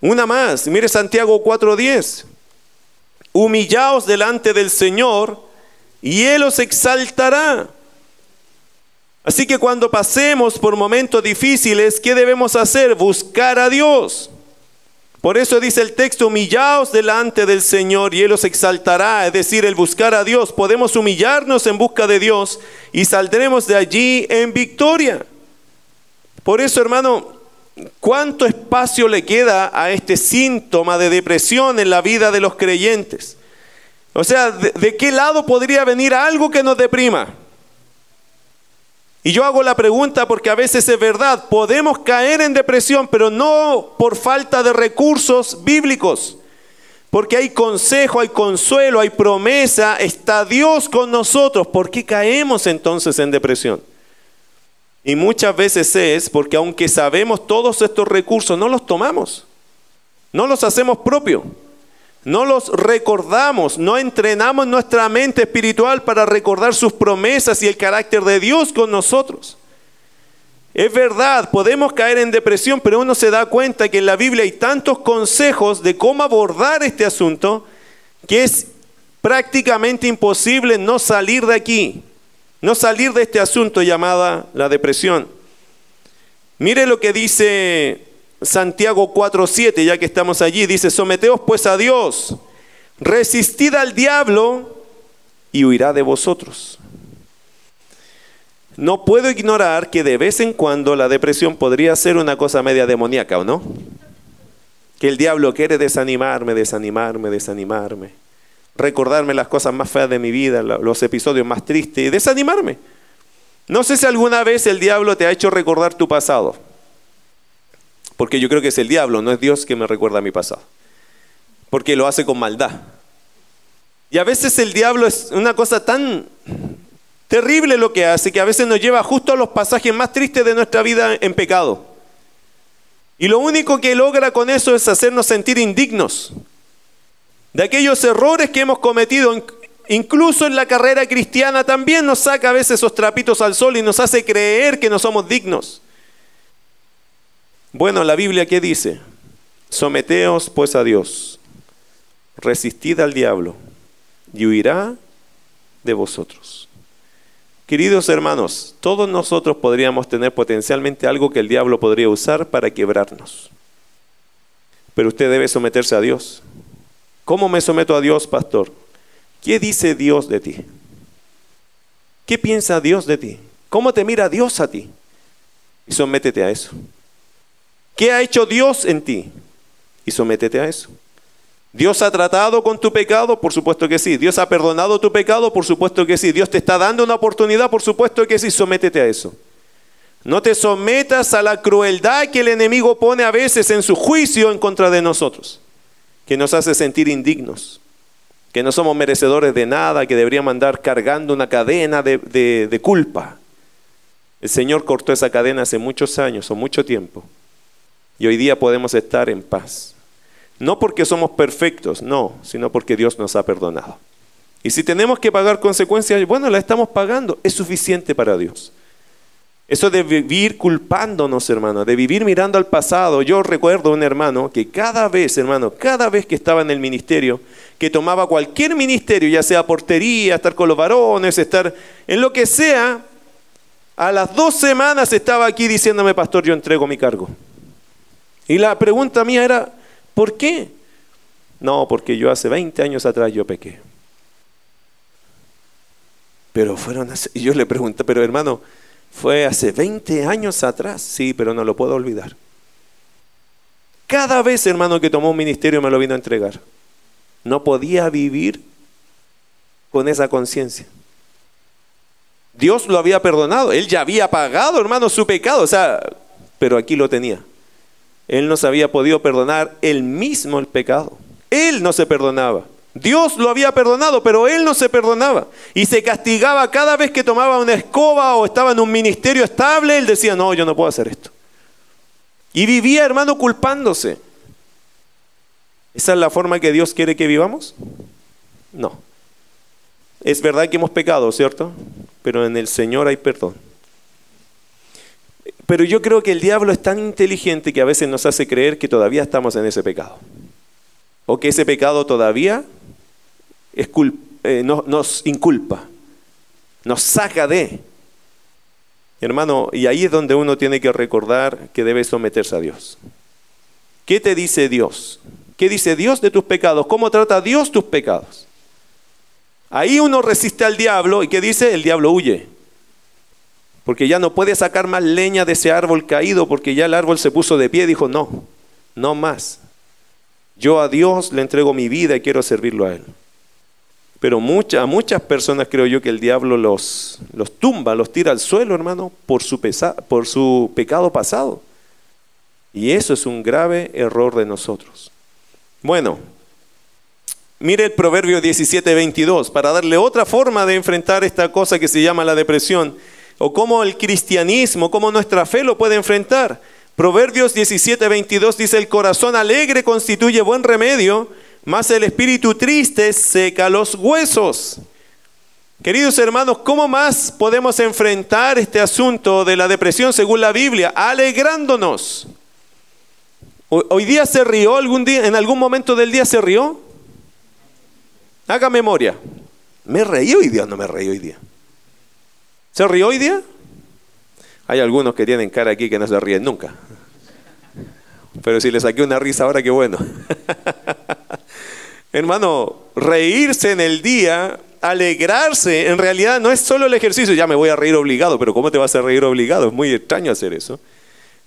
Una más, mire Santiago 4:10. Humillaos delante del Señor y Él os exaltará. Así que cuando pasemos por momentos difíciles, ¿qué debemos hacer? Buscar a Dios. Por eso dice el texto, humillaos delante del Señor y Él os exaltará, es decir, el buscar a Dios. Podemos humillarnos en busca de Dios y saldremos de allí en victoria. Por eso, hermano, ¿cuánto espacio le queda a este síntoma de depresión en la vida de los creyentes? O sea, ¿de, de qué lado podría venir algo que nos deprima? Y yo hago la pregunta porque a veces es verdad, podemos caer en depresión, pero no por falta de recursos bíblicos. Porque hay consejo, hay consuelo, hay promesa, está Dios con nosotros. ¿Por qué caemos entonces en depresión? Y muchas veces es porque aunque sabemos todos estos recursos, no los tomamos, no los hacemos propios. No los recordamos, no entrenamos nuestra mente espiritual para recordar sus promesas y el carácter de Dios con nosotros. Es verdad, podemos caer en depresión, pero uno se da cuenta que en la Biblia hay tantos consejos de cómo abordar este asunto que es prácticamente imposible no salir de aquí, no salir de este asunto llamada la depresión. Mire lo que dice Santiago 4:7, ya que estamos allí, dice, someteos pues a Dios, resistid al diablo y huirá de vosotros. no puedo ignorar que de vez en cuando la depresión podría ser una cosa media demoníaca, ¿o no? Que el diablo quiere desanimarme, desanimarme, desanimarme, recordarme las cosas más feas de mi vida, los episodios más tristes y desanimarme. No sé si alguna vez el diablo te ha hecho recordar tu pasado, porque yo creo que es el diablo, no es Dios que me recuerda mi pasado, porque lo hace con maldad. Y a veces el diablo es una cosa tan terrible lo que hace, que a veces nos lleva justo a los pasajes más tristes de nuestra vida en pecado. Y lo único que logra con eso es hacernos sentir indignos de aquellos errores que hemos cometido. Incluso en la carrera cristiana también nos saca a veces esos trapitos al sol y nos hace creer que no somos dignos. Bueno, la Biblia qué dice? Someteos pues a Dios, resistid al diablo y huirá de vosotros. Queridos hermanos, todos nosotros podríamos tener potencialmente algo que el diablo podría usar para quebrarnos. Pero usted debe someterse a Dios. ¿Cómo me someto a Dios, pastor? ¿Qué dice Dios de ti? ¿Qué piensa Dios de ti? ¿Cómo te mira Dios a ti? Y sométete a eso. ¿Qué ha hecho Dios en ti? Y sométete a eso. ¿Dios ha tratado con tu pecado? Por supuesto que sí. ¿Dios ha perdonado tu pecado? Por supuesto que sí. ¿Dios te está dando una oportunidad? Por supuesto que sí. Sométete a eso. No te sometas a la crueldad que el enemigo pone a veces en su juicio en contra de nosotros, que nos hace sentir indignos, que no somos merecedores de nada, que deberíamos andar cargando una cadena de, de culpa. El Señor cortó esa cadena hace muchos años o mucho tiempo y hoy día podemos estar en paz. No porque somos perfectos, no, sino porque Dios nos ha perdonado. Y si tenemos que pagar consecuencias, bueno, la estamos pagando, es suficiente para Dios. Eso de vivir culpándonos, hermano, de vivir mirando al pasado. Yo recuerdo un hermano que cada vez, hermano, cada vez que estaba en el ministerio, que tomaba cualquier ministerio, ya sea portería, estar con los varones, estar en lo que sea, a las dos semanas estaba aquí diciéndome, pastor, yo entrego mi cargo. Y la pregunta mía era, ¿Por qué? No, porque yo hace 20 años atrás yo pequé. Pero fueron y yo le pregunté, pero hermano, fue hace 20 años atrás, sí, pero no lo puedo olvidar. Cada vez, hermano, que tomó un ministerio me lo vino a entregar. No podía vivir con esa conciencia. Dios lo había perdonado, él ya había pagado, hermano, su pecado, o sea, pero aquí lo tenía. Él no se había podido perdonar él mismo el pecado. Él no se perdonaba. Dios lo había perdonado, pero él no se perdonaba. Y se castigaba cada vez que tomaba una escoba o estaba en un ministerio estable. Él decía, no, yo no puedo hacer esto. Y vivía, hermano, culpándose. ¿Esa es la forma que Dios quiere que vivamos? No. Es verdad que hemos pecado, ¿cierto? Pero en el Señor hay perdón. Pero yo creo que el diablo es tan inteligente que a veces nos hace creer que todavía estamos en ese pecado. O que ese pecado todavía eh, nos inculpa, nos saca de. Hermano, y ahí es donde uno tiene que recordar que debe someterse a Dios. ¿Qué te dice Dios? ¿Qué dice Dios de tus pecados? ¿Cómo trata Dios tus pecados? Ahí uno resiste al diablo y ¿qué dice? El diablo huye porque ya no puede sacar más leña de ese árbol caído, porque ya el árbol se puso de pie, dijo, no, no más. Yo a Dios le entrego mi vida y quiero servirlo a Él. Pero a muchas personas creo yo que el diablo los, los tumba, los tira al suelo, hermano, por su, por su pecado pasado. Y eso es un grave error de nosotros. Bueno, mire el Proverbio 17, 22, para darle otra forma de enfrentar esta cosa que se llama la depresión o cómo el cristianismo, cómo nuestra fe lo puede enfrentar. Proverbios 17, 22 dice, el corazón alegre constituye buen remedio, mas el espíritu triste seca los huesos. Queridos hermanos, ¿cómo más podemos enfrentar este asunto de la depresión según la Biblia? Alegrándonos. ¿Hoy día se rió algún día? ¿En algún momento del día se rió? Haga memoria. ¿Me reí hoy día no me reí hoy día? ¿Se rió hoy día? Hay algunos que tienen cara aquí que no se ríen nunca. Pero si le saqué una risa ahora, qué bueno. Hermano, reírse en el día alegrarse en realidad no es solo el ejercicio, ya me voy a reír obligado, pero ¿cómo te vas a reír obligado? Es muy extraño hacer eso.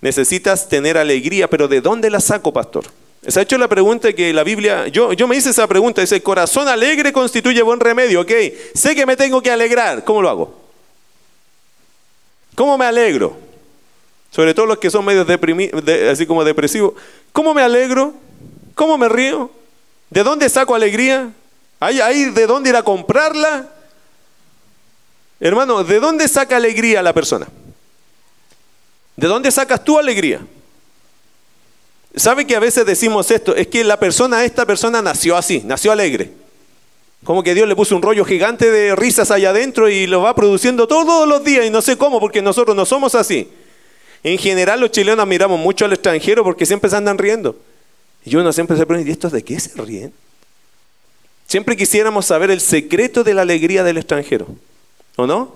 Necesitas tener alegría, pero ¿de dónde la saco, pastor? Se ha hecho la pregunta que la Biblia, yo, yo me hice esa pregunta, dice, corazón alegre constituye buen remedio, ok, sé que me tengo que alegrar, ¿cómo lo hago? ¿Cómo me alegro? Sobre todo los que son medio deprimidos, así como depresivos. ¿Cómo me alegro? ¿Cómo me río? ¿De dónde saco alegría? ¿Hay, de dónde ir a comprarla? Hermano, ¿de dónde saca alegría la persona? ¿De dónde sacas tu alegría? ¿Sabe que a veces decimos esto? Es que la persona, esta persona nació así, nació alegre. Como que Dios le puso un rollo gigante de risas allá adentro y lo va produciendo todos los días y no sé cómo, porque nosotros no somos así. En general los chilenos admiramos mucho al extranjero porque siempre se andan riendo. Y uno siempre se pregunta, ¿y estos de qué se ríen? Siempre quisiéramos saber el secreto de la alegría del extranjero, ¿o no?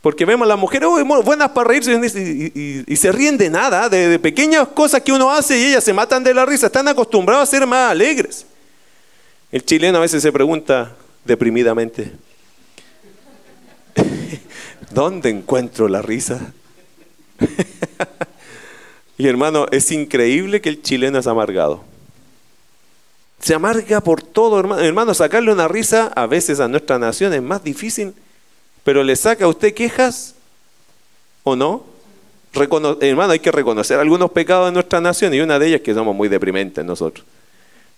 Porque vemos a las mujeres, buenas para reírse y, se ríen de nada, de, pequeñas cosas que uno hace y ellas se matan de la risa, están acostumbrados a ser más alegres. El chileno a veces se pregunta deprimidamente, ¿dónde encuentro la risa? y hermano, es increíble que el chileno es amargado. Se amarga por todo, hermano. Hermano, sacarle una risa a veces a nuestra nación es más difícil pero le saca a usted quejas o no. hermano, hay que reconocer algunos pecados de nuestra nación y una de ellas es que somos muy deprimentes nosotros.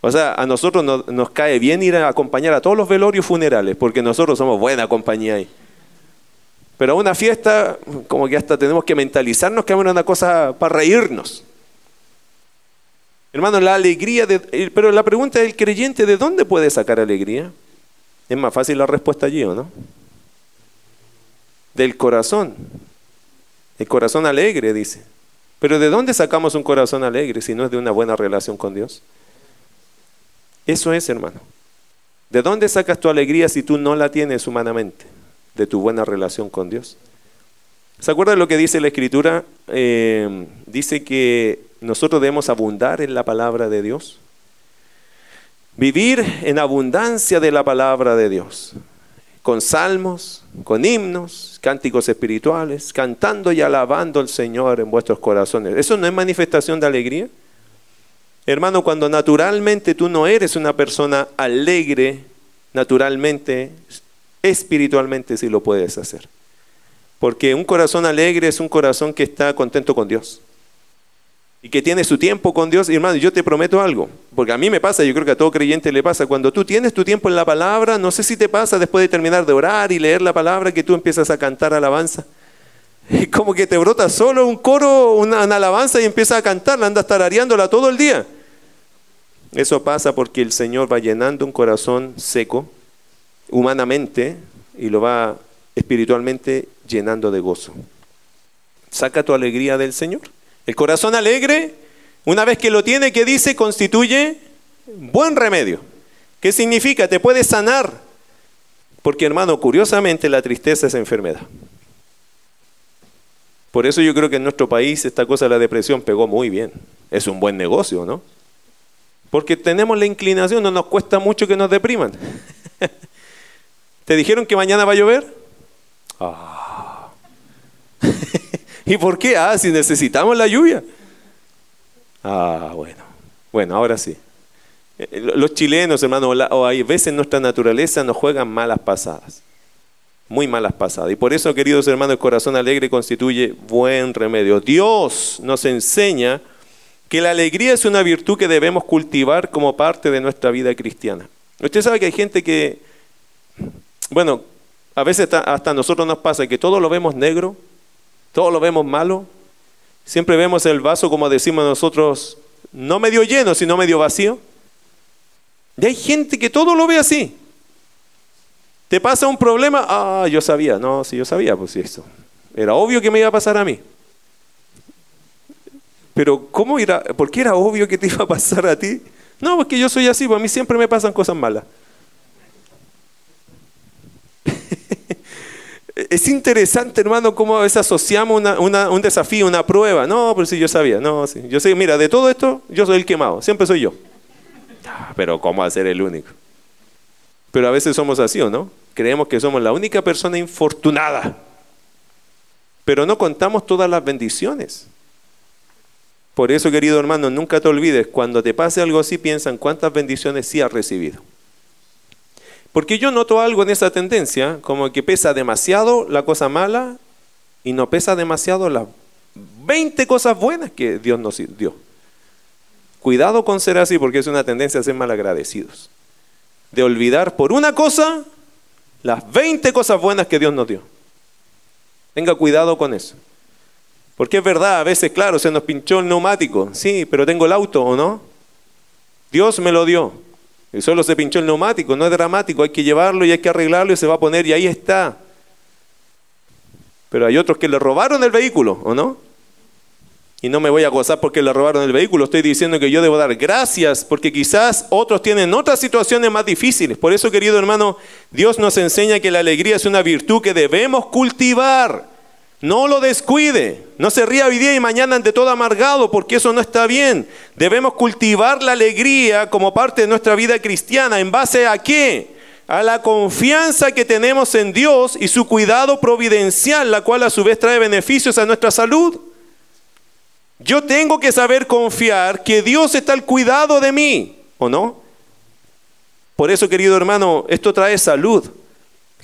O sea, a nosotros nos, cae bien ir a acompañar a todos los velorios funerales porque nosotros somos buena compañía ahí. Pero a una fiesta, como que hasta tenemos que mentalizarnos que es una cosa para reírnos. Hermano, la alegría, de, pero la pregunta del creyente, ¿de dónde puede sacar alegría? Es más fácil la respuesta allí, ¿o no? del corazón. El corazón alegre, dice. Pero ¿de dónde sacamos un corazón alegre si no es de una buena relación con Dios? Eso es, hermano. ¿De dónde sacas tu alegría si tú no la tienes humanamente? De tu buena relación con Dios. ¿Se acuerdan lo que dice la Escritura? Eh, dice que nosotros debemos abundar en la palabra de Dios. Vivir en abundancia de la palabra de Dios con salmos, con himnos, cánticos espirituales, cantando y alabando al Señor en vuestros corazones. ¿Eso no es manifestación de alegría? Hermano, cuando naturalmente tú no eres una persona alegre, naturalmente, espiritualmente sí lo puedes hacer. Porque un corazón alegre es un corazón que está contento con Dios y que tiene su tiempo con Dios, hermano, yo te prometo algo, porque a mí me pasa, yo creo que a todo creyente le pasa, cuando tú tienes tu tiempo en la palabra, no sé si te pasa después de terminar de orar y leer la palabra, que tú empiezas a cantar alabanza. Como que te brota solo un coro, una, alabanza y empiezas a cantarla, andas tarareándola todo el día. Eso pasa porque el Señor va llenando un corazón seco, humanamente, y lo va espiritualmente llenando de gozo. Saca tu alegría del Señor. El corazón alegre, una vez que lo tiene, ¿qué dice? Constituye buen remedio. ¿Qué significa? Te puede sanar. Porque hermano, curiosamente la tristeza es enfermedad. Por eso yo creo que en nuestro país esta cosa de la depresión pegó muy bien. Es un buen negocio, ¿no? Porque tenemos la inclinación, no nos cuesta mucho que nos depriman. ¿Te dijeron que mañana va a llover? Ah. ¿Y por qué? Ah, si necesitamos la lluvia. Ah, bueno. Bueno, ahora sí. Eh, los chilenos, hermano, o hay veces nuestra naturaleza nos juegan malas pasadas. Muy malas pasadas. Y por eso, queridos hermanos, el corazón alegre constituye buen remedio. Dios nos enseña que la alegría es una virtud que debemos cultivar como parte de nuestra vida cristiana. Usted sabe que hay gente que, bueno, a veces hasta nosotros nos pasa que todo lo vemos negro todo lo vemos malo. Siempre vemos el vaso, como decimos nosotros, no medio lleno, sino medio vacío. Y hay gente que todo lo ve así. Te pasa un problema, ah, yo sabía, no, si yo sabía, pues eso. Era obvio que me iba a pasar a mí. Pero ¿cómo era? ¿Por qué era obvio que te iba a pasar a ti? No, porque yo soy así, pues a mí siempre me pasan cosas malas. Es interesante, hermano, cómo a veces asociamos un desafío, una prueba. No, pero si yo sabía, no, sí. Yo sé, mira, de todo esto, yo soy el quemado, siempre soy yo. Ah, pero ¿cómo ser el único? Pero a veces somos así, ¿o no? Creemos que somos la única persona infortunada. Pero no contamos todas las bendiciones. Por eso, querido hermano, nunca te olvides, cuando te pase algo así, piensa en cuántas bendiciones sí has recibido. Porque yo noto algo en esa tendencia, como que pesa demasiado la cosa mala y no pesa demasiado las 20 cosas buenas que Dios nos dio. Cuidado con ser así porque es una tendencia a ser malagradecidos. De olvidar por una cosa las 20 cosas buenas que Dios nos dio. Tenga cuidado con eso. Porque es verdad, a veces, claro, se nos pinchó el neumático. Sí, pero tengo el auto, ¿o no? Dios me lo dio. Y solo se pinchó el neumático, no es dramático, hay que llevarlo y hay que arreglarlo y se va a poner y ahí está. Pero hay otros que le robaron el vehículo, ¿o no? Y no me voy a gozar porque le robaron el vehículo, estoy diciendo que yo debo dar gracias porque quizás otros tienen otras situaciones más difíciles. Por eso, querido hermano, Dios nos enseña que la alegría es una virtud que debemos cultivar. No lo descuide. No se ría hoy día y mañana ante todo amargado, porque eso no está bien. Debemos cultivar la alegría como parte de nuestra vida cristiana. ¿En base a qué? A la confianza que tenemos en Dios y su cuidado providencial, la cual a su vez trae beneficios a nuestra salud. Yo tengo que saber confiar que Dios está al cuidado de mí, ¿o no? Por eso, querido hermano, esto trae salud.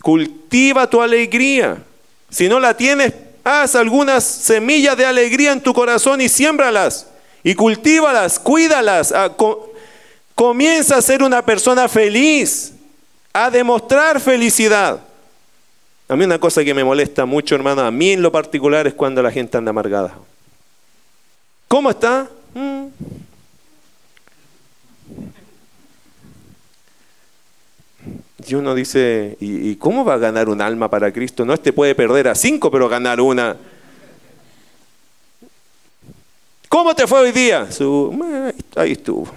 Cultiva tu alegría. Si no la tienes, haz algunas semillas de alegría en tu corazón y siémbralas y cultívalas, cuídalas. Ah, comienza a ser una persona feliz, a demostrar felicidad. A mí una cosa que me molesta mucho, hermano, a mí en lo particular es cuando la gente anda amargada. ¿Cómo está? Mm. Y uno dice, ¿y, cómo va a ganar un alma para Cristo? No, este puede perder a cinco, pero ganar una. ¿Cómo te fue hoy día? ahí estuvo.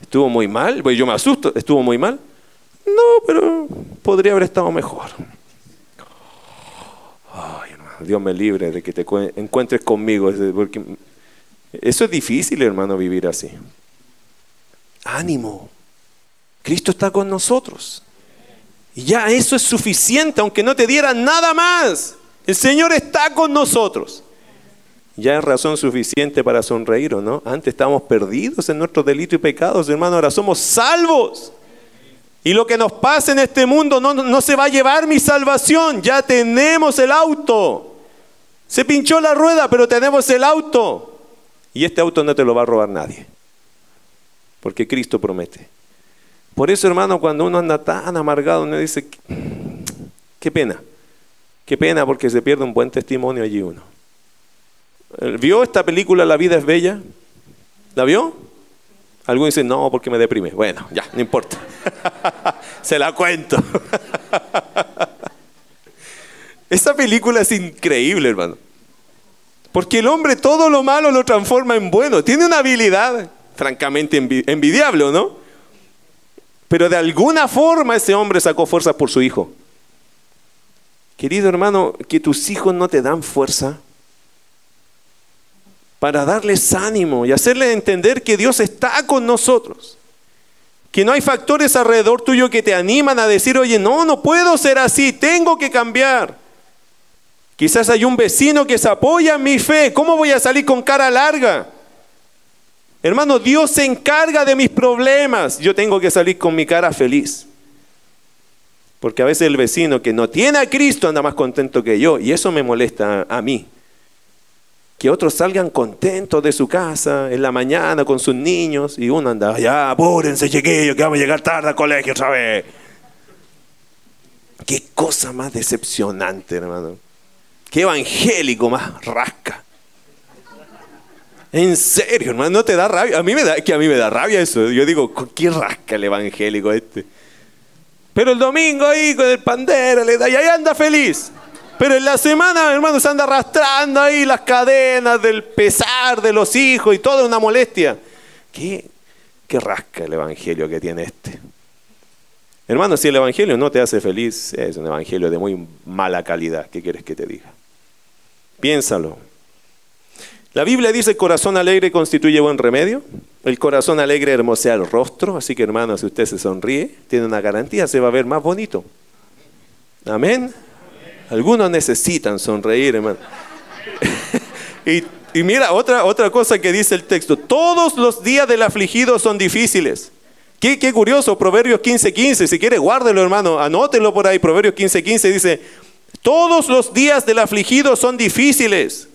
¿Estuvo muy mal? Pues yo me asusto. ¿Estuvo muy mal? No, pero podría haber estado mejor. Ay, Dios me libre de que te encuentres conmigo. Eso es difícil, hermano, vivir así. Ánimo. Cristo está con nosotros. Y ya eso es suficiente, aunque no te diera nada más. El Señor está con nosotros. Ya es razón suficiente para sonreír, ¿o no? Antes estábamos perdidos en nuestros delitos y pecados, hermano, ahora somos salvos. Y lo que nos pasa en este mundo no, no se va a llevar mi salvación. Ya tenemos el auto. Se pinchó la rueda, pero tenemos el auto. Y este auto no te lo va a robar nadie. Porque Cristo promete. Por eso, hermano, cuando uno anda tan amargado, uno dice, qué pena, qué pena porque se pierde un buen testimonio allí uno. ¿Vio esta película La vida es bella? ¿La vio? Algunos dicen, no, porque me deprime. Bueno, ya, no importa. se la cuento. Esa película es increíble, hermano. Porque el hombre todo lo malo lo transforma en bueno. Tiene una habilidad francamente envidiable, ¿no? Pero de alguna forma ese hombre sacó fuerza por su hijo. Querido hermano, que tus hijos no te dan fuerza para darles ánimo y hacerles entender que Dios está con nosotros. Que no hay factores alrededor tuyo que te animan a decir, oye, no, no puedo ser así, tengo que cambiar. Quizás hay un vecino que se apoya en mi fe, ¿cómo voy a salir con cara larga? Hermano, Dios se encarga de mis problemas. Yo tengo que salir con mi cara feliz. Porque a veces el vecino que no tiene a Cristo anda más contento que yo. Y eso me molesta a mí. Que otros salgan contentos de su casa en la mañana con sus niños y uno anda, ya, apúrense chiquillos, que vamos a llegar tarde al colegio otra vez. Qué cosa más decepcionante, hermano. Qué evangélico más rasca. En serio, hermano, no te da rabia. A mí me da, que a mí me da rabia eso. Yo digo, ¿qué rasca el evangélico este? Pero el domingo ahí con el pandero le da y ahí anda feliz. Pero en la semana, hermano, se anda arrastrando ahí las cadenas del pesar de los hijos y toda una molestia. ¿Qué, qué rasca el evangelio que tiene este? Hermano, si el evangelio no te hace feliz, es un evangelio de muy mala calidad. ¿Qué quieres que te diga? Piénsalo. La Biblia dice corazón alegre constituye buen remedio. El corazón alegre hermosea el rostro, así que hermano, si usted se sonríe, tiene una garantía, se va a ver más bonito. Amén. Algunos necesitan sonreír, hermano. y, mira, otra, otra cosa que dice el texto, todos los días del afligido son difíciles. Qué, qué curioso, Proverbios 15:15, 15. si quiere guárdelo hermano, anótelo por ahí, Proverbios 15:15 15, dice, todos los días del afligido son difíciles.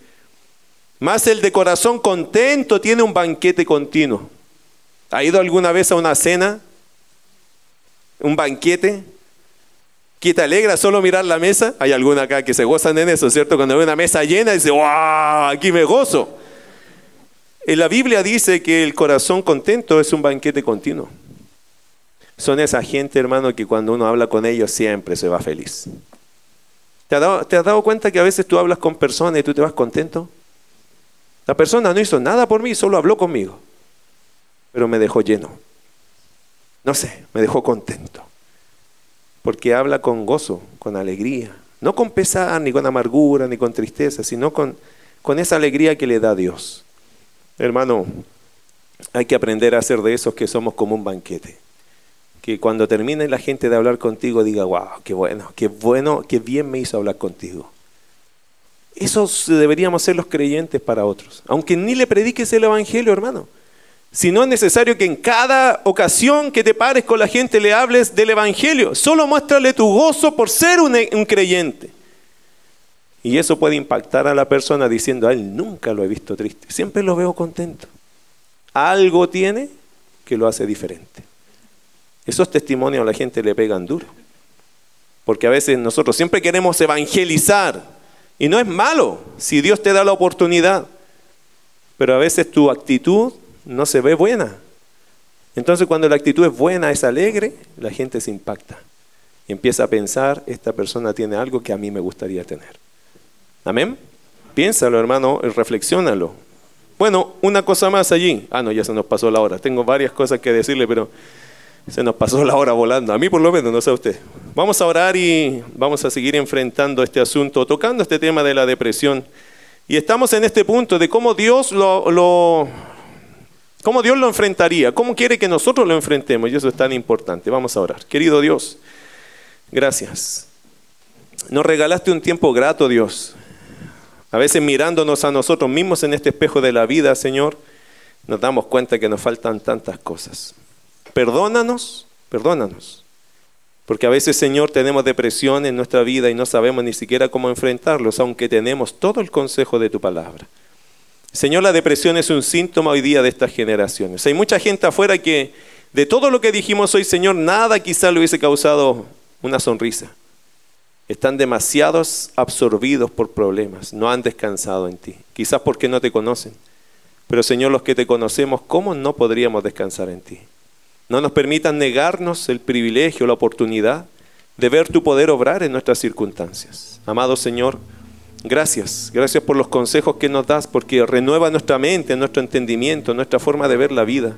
Más el de corazón contento tiene un banquete continuo. ¿Ha ido alguna vez a una cena? ¿Un banquete? ¿Qué te alegra solo mirar la mesa? Hay alguna acá que se gozan en eso, ¿cierto? Cuando ve una mesa llena, dice, ¡wow! Aquí me gozo. En la Biblia dice que el corazón contento es un banquete continuo. Son esa gente, hermano, que cuando uno habla con ellos siempre se va feliz. ¿Te has, dado, ¿Te has dado cuenta que a veces tú hablas con personas y tú te vas contento? La persona no hizo nada por mí, solo habló conmigo. Pero me dejó lleno. No sé, me dejó contento. Porque habla con gozo, con alegría. No con pesar, ni con amargura, ni con tristeza, sino con, con esa alegría que le da Dios. Hermano, hay que aprender a hacer de esos que somos como un banquete. Que cuando termine la gente de hablar contigo diga, wow, qué bueno, qué bueno, qué bien me hizo hablar contigo. Esos deberíamos ser los creyentes para otros. Aunque ni le prediques el Evangelio, hermano. Si no es necesario que en cada ocasión que te pares con la gente le hables del Evangelio. Solo muéstrale tu gozo por ser un, un creyente. Y eso puede impactar a la persona diciendo, a él nunca lo he visto triste, siempre lo veo contento. Algo tiene que lo hace diferente. Esos testimonios a la gente le pegan duro. Porque a veces nosotros siempre queremos evangelizar, y no es malo si Dios te da la oportunidad, pero a veces tu actitud no se ve buena. Entonces cuando la actitud es buena, es alegre, la gente se impacta y empieza a pensar, esta persona tiene algo que a mí me gustaría tener. Amén. Piénsalo, hermano, reflexiónalo. Bueno, una cosa más allí. Ah, no, ya se nos pasó la hora. Tengo varias cosas que decirle, pero se nos pasó la hora volando. A mí por lo menos, no sé a usted. Vamos a orar y vamos a seguir enfrentando este asunto, tocando este tema de la depresión. Y estamos en este punto de cómo Dios lo, cómo Dios lo enfrentaría, cómo quiere que nosotros lo enfrentemos. Y eso es tan importante. Vamos a orar. Querido Dios, gracias. Nos regalaste un tiempo grato, Dios. A veces mirándonos a nosotros mismos en este espejo de la vida, Señor, nos damos cuenta que nos faltan tantas cosas. Perdónanos, perdónanos. Porque a veces, Señor, tenemos depresión en nuestra vida y no sabemos ni siquiera cómo enfrentarlos, aunque tenemos todo el consejo de tu palabra. Señor, la depresión es un síntoma hoy día de estas generaciones. Hay mucha gente afuera que de todo lo que dijimos hoy, Señor, nada quizá le hubiese causado una sonrisa. Están demasiados absorbidos por problemas, no han descansado en ti, quizás porque no te conocen. Pero Señor, los que te conocemos, ¿cómo no podríamos descansar en ti? No nos permitan negarnos el privilegio, la oportunidad de ver tu poder obrar en nuestras circunstancias. Amado Señor, gracias. Gracias por los consejos que nos das, porque renueva nuestra mente, nuestro entendimiento, nuestra forma de ver la vida.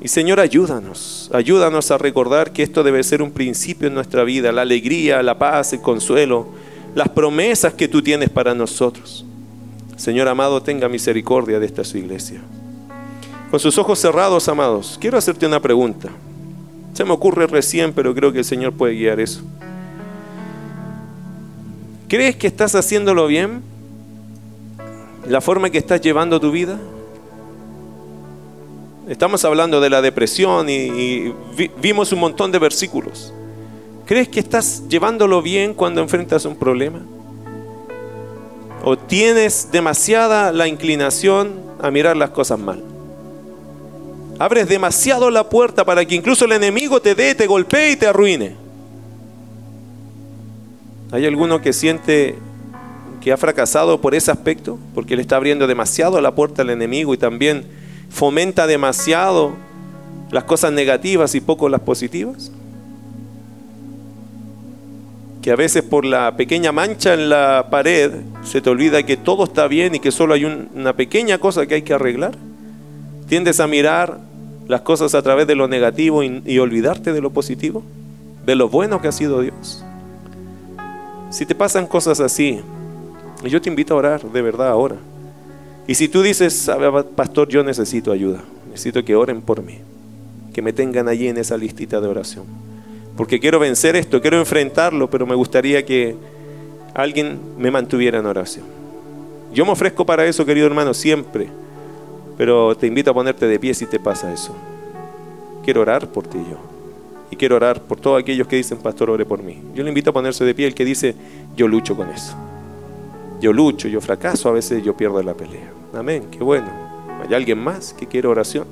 Y Señor, ayúdanos, ayúdanos a recordar que esto debe ser un principio en nuestra vida, la alegría, la paz, el consuelo, las promesas que tú tienes para nosotros. Señor amado, tenga misericordia de esta su iglesia. Con sus ojos cerrados, amados, quiero hacerte una pregunta. Se me ocurre recién, pero creo que el Señor puede guiar eso. ¿Crees que estás haciéndolo bien? ¿La forma que estás llevando tu vida? Estamos hablando de la depresión y, vimos un montón de versículos. ¿Crees que estás llevándolo bien cuando enfrentas un problema? ¿O tienes demasiada la inclinación a mirar las cosas mal? Abres demasiado la puerta para que incluso el enemigo te dé, te golpee y te arruine. ¿Hay alguno que siente que ha fracasado por ese aspecto? Porque le está abriendo demasiado la puerta al enemigo y también fomenta demasiado las cosas negativas y poco las positivas. Que a veces por la pequeña mancha en la pared se te olvida que todo está bien y que solo hay una pequeña cosa que hay que arreglar. ¿Tiendes a mirar las cosas a través de lo negativo y, olvidarte de lo positivo? De lo bueno que ha sido Dios. Si te pasan cosas así, yo te invito a orar de verdad ahora. Y si tú dices, pastor, yo necesito ayuda, Necesito que oren por mí. Que me tengan allí en esa listita de oración. Porque quiero vencer esto, quiero enfrentarlo, pero me gustaría que alguien me mantuviera en oración. Yo me ofrezco para eso, querido hermano, siempre. Pero te invito a ponerte de pie si te pasa eso. Quiero orar por ti yo. Y quiero orar por todos aquellos que dicen, pastor, ore por mí. Yo le invito a ponerse de pie el que dice, yo lucho con eso. Yo lucho, yo fracaso, a veces yo pierdo la pelea. Amén, qué bueno. ¿Hay alguien más que quiere oración?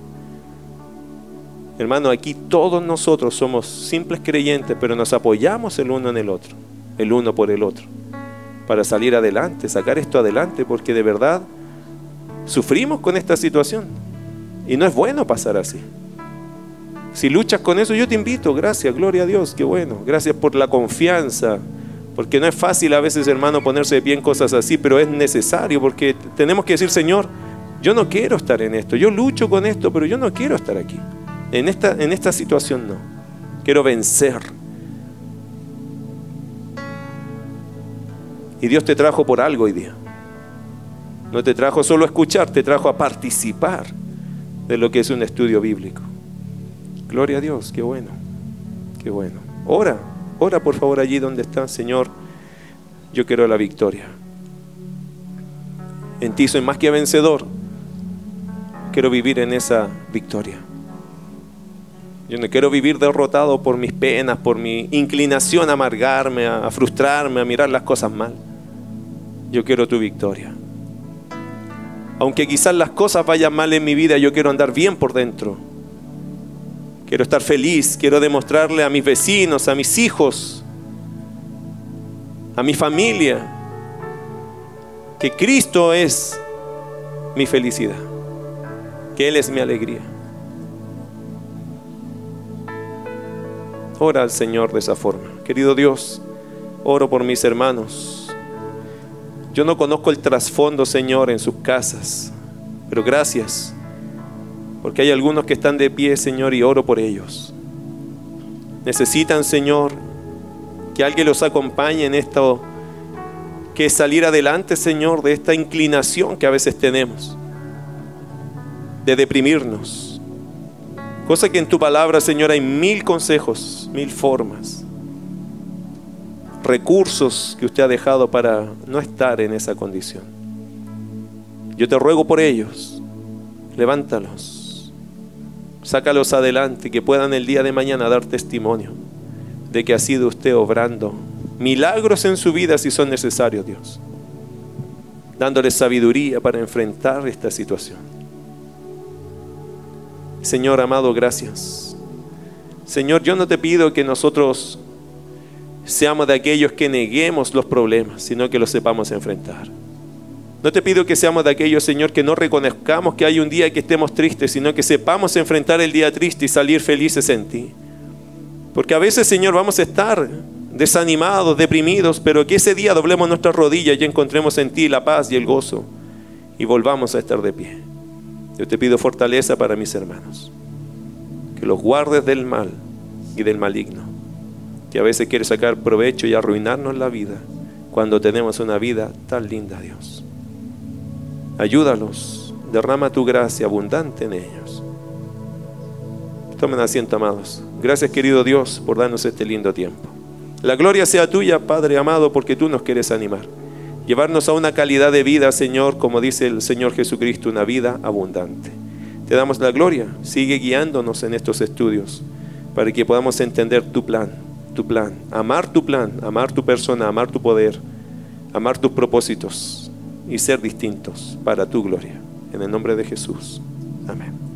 Hermano, aquí todos nosotros somos simples creyentes, pero nos apoyamos el uno en el otro, el uno por el otro, para salir adelante, sacar esto adelante, porque de verdad sufrimos con esta situación. Y no es bueno pasar así. Si luchas con eso, yo te invito, gracias, gloria a Dios, qué bueno. Gracias por la confianza, porque no es fácil a veces, hermano, ponerse de pie en cosas así, pero es necesario, porque tenemos que decir, Señor, yo no quiero estar en esto, yo lucho con esto, pero yo no quiero estar aquí. En esta, en esta situación no. Quiero vencer. Y Dios te trajo por algo hoy día. No te trajo solo a escuchar, te trajo a participar de lo que es un estudio bíblico. Gloria a Dios, qué bueno, qué bueno. Ora, ora por favor allí donde estás, Señor. Yo quiero la victoria. En ti soy más que vencedor. Quiero vivir en esa victoria. Yo no quiero vivir derrotado por mis penas, por mi inclinación a amargarme, a frustrarme, a mirar las cosas mal. Yo quiero tu victoria. Aunque quizás las cosas vayan mal en mi vida, yo quiero andar bien por dentro Quiero estar feliz, quiero demostrarle a mis vecinos, a mis hijos, a mi familia, que Cristo es mi felicidad, que Él es mi alegría. Ora al Señor de esa forma. Querido Dios, oro por mis hermanos. Yo no conozco el trasfondo, Señor, en sus casas, pero gracias porque hay algunos que están de pie, Señor, y oro por ellos. Necesitan, Señor, que alguien los acompañe en esto, que salir adelante, Señor, de esta inclinación que a veces tenemos, de deprimirnos. Cosa que en tu palabra, Señor, hay mil consejos, mil formas, recursos que usted ha dejado para no estar en esa condición. Yo te ruego por ellos, levántalos Sácalos adelante, que puedan el día de mañana dar testimonio de que ha sido usted obrando milagros en su vida si son necesarios, Dios. Dándoles sabiduría para enfrentar esta situación. Señor amado, gracias. Señor, yo no te pido que nosotros seamos de aquellos que neguemos los problemas, sino que los sepamos enfrentar. No te pido que seamos de aquellos, Señor, que no reconozcamos que hay un día que estemos tristes, sino que sepamos enfrentar el día triste y salir felices en ti. Porque a veces, Señor, vamos a estar desanimados, deprimidos, pero que ese día doblemos nuestras rodillas y encontremos en ti la paz y el gozo y volvamos a estar de pie. Yo te pido fortaleza para mis hermanos, que los guardes del mal y del maligno, que a veces quiere sacar provecho y arruinarnos la vida cuando tenemos una vida tan linda, Dios. Ayúdalos, derrama tu gracia abundante en ellos. Tomen asiento, amados. Gracias, querido Dios, por darnos este lindo tiempo. La gloria sea tuya, Padre amado, porque tú nos quieres animar. Llevarnos a una calidad de vida, Señor, como dice el Señor Jesucristo, una vida abundante. Te damos la gloria. Sigue guiándonos en estos estudios para que podamos entender tu plan, tu plan, amar tu plan, amar tu persona, amar tu poder, amar tus propósitos y ser distintos para tu gloria. En el nombre de Jesús. Amén.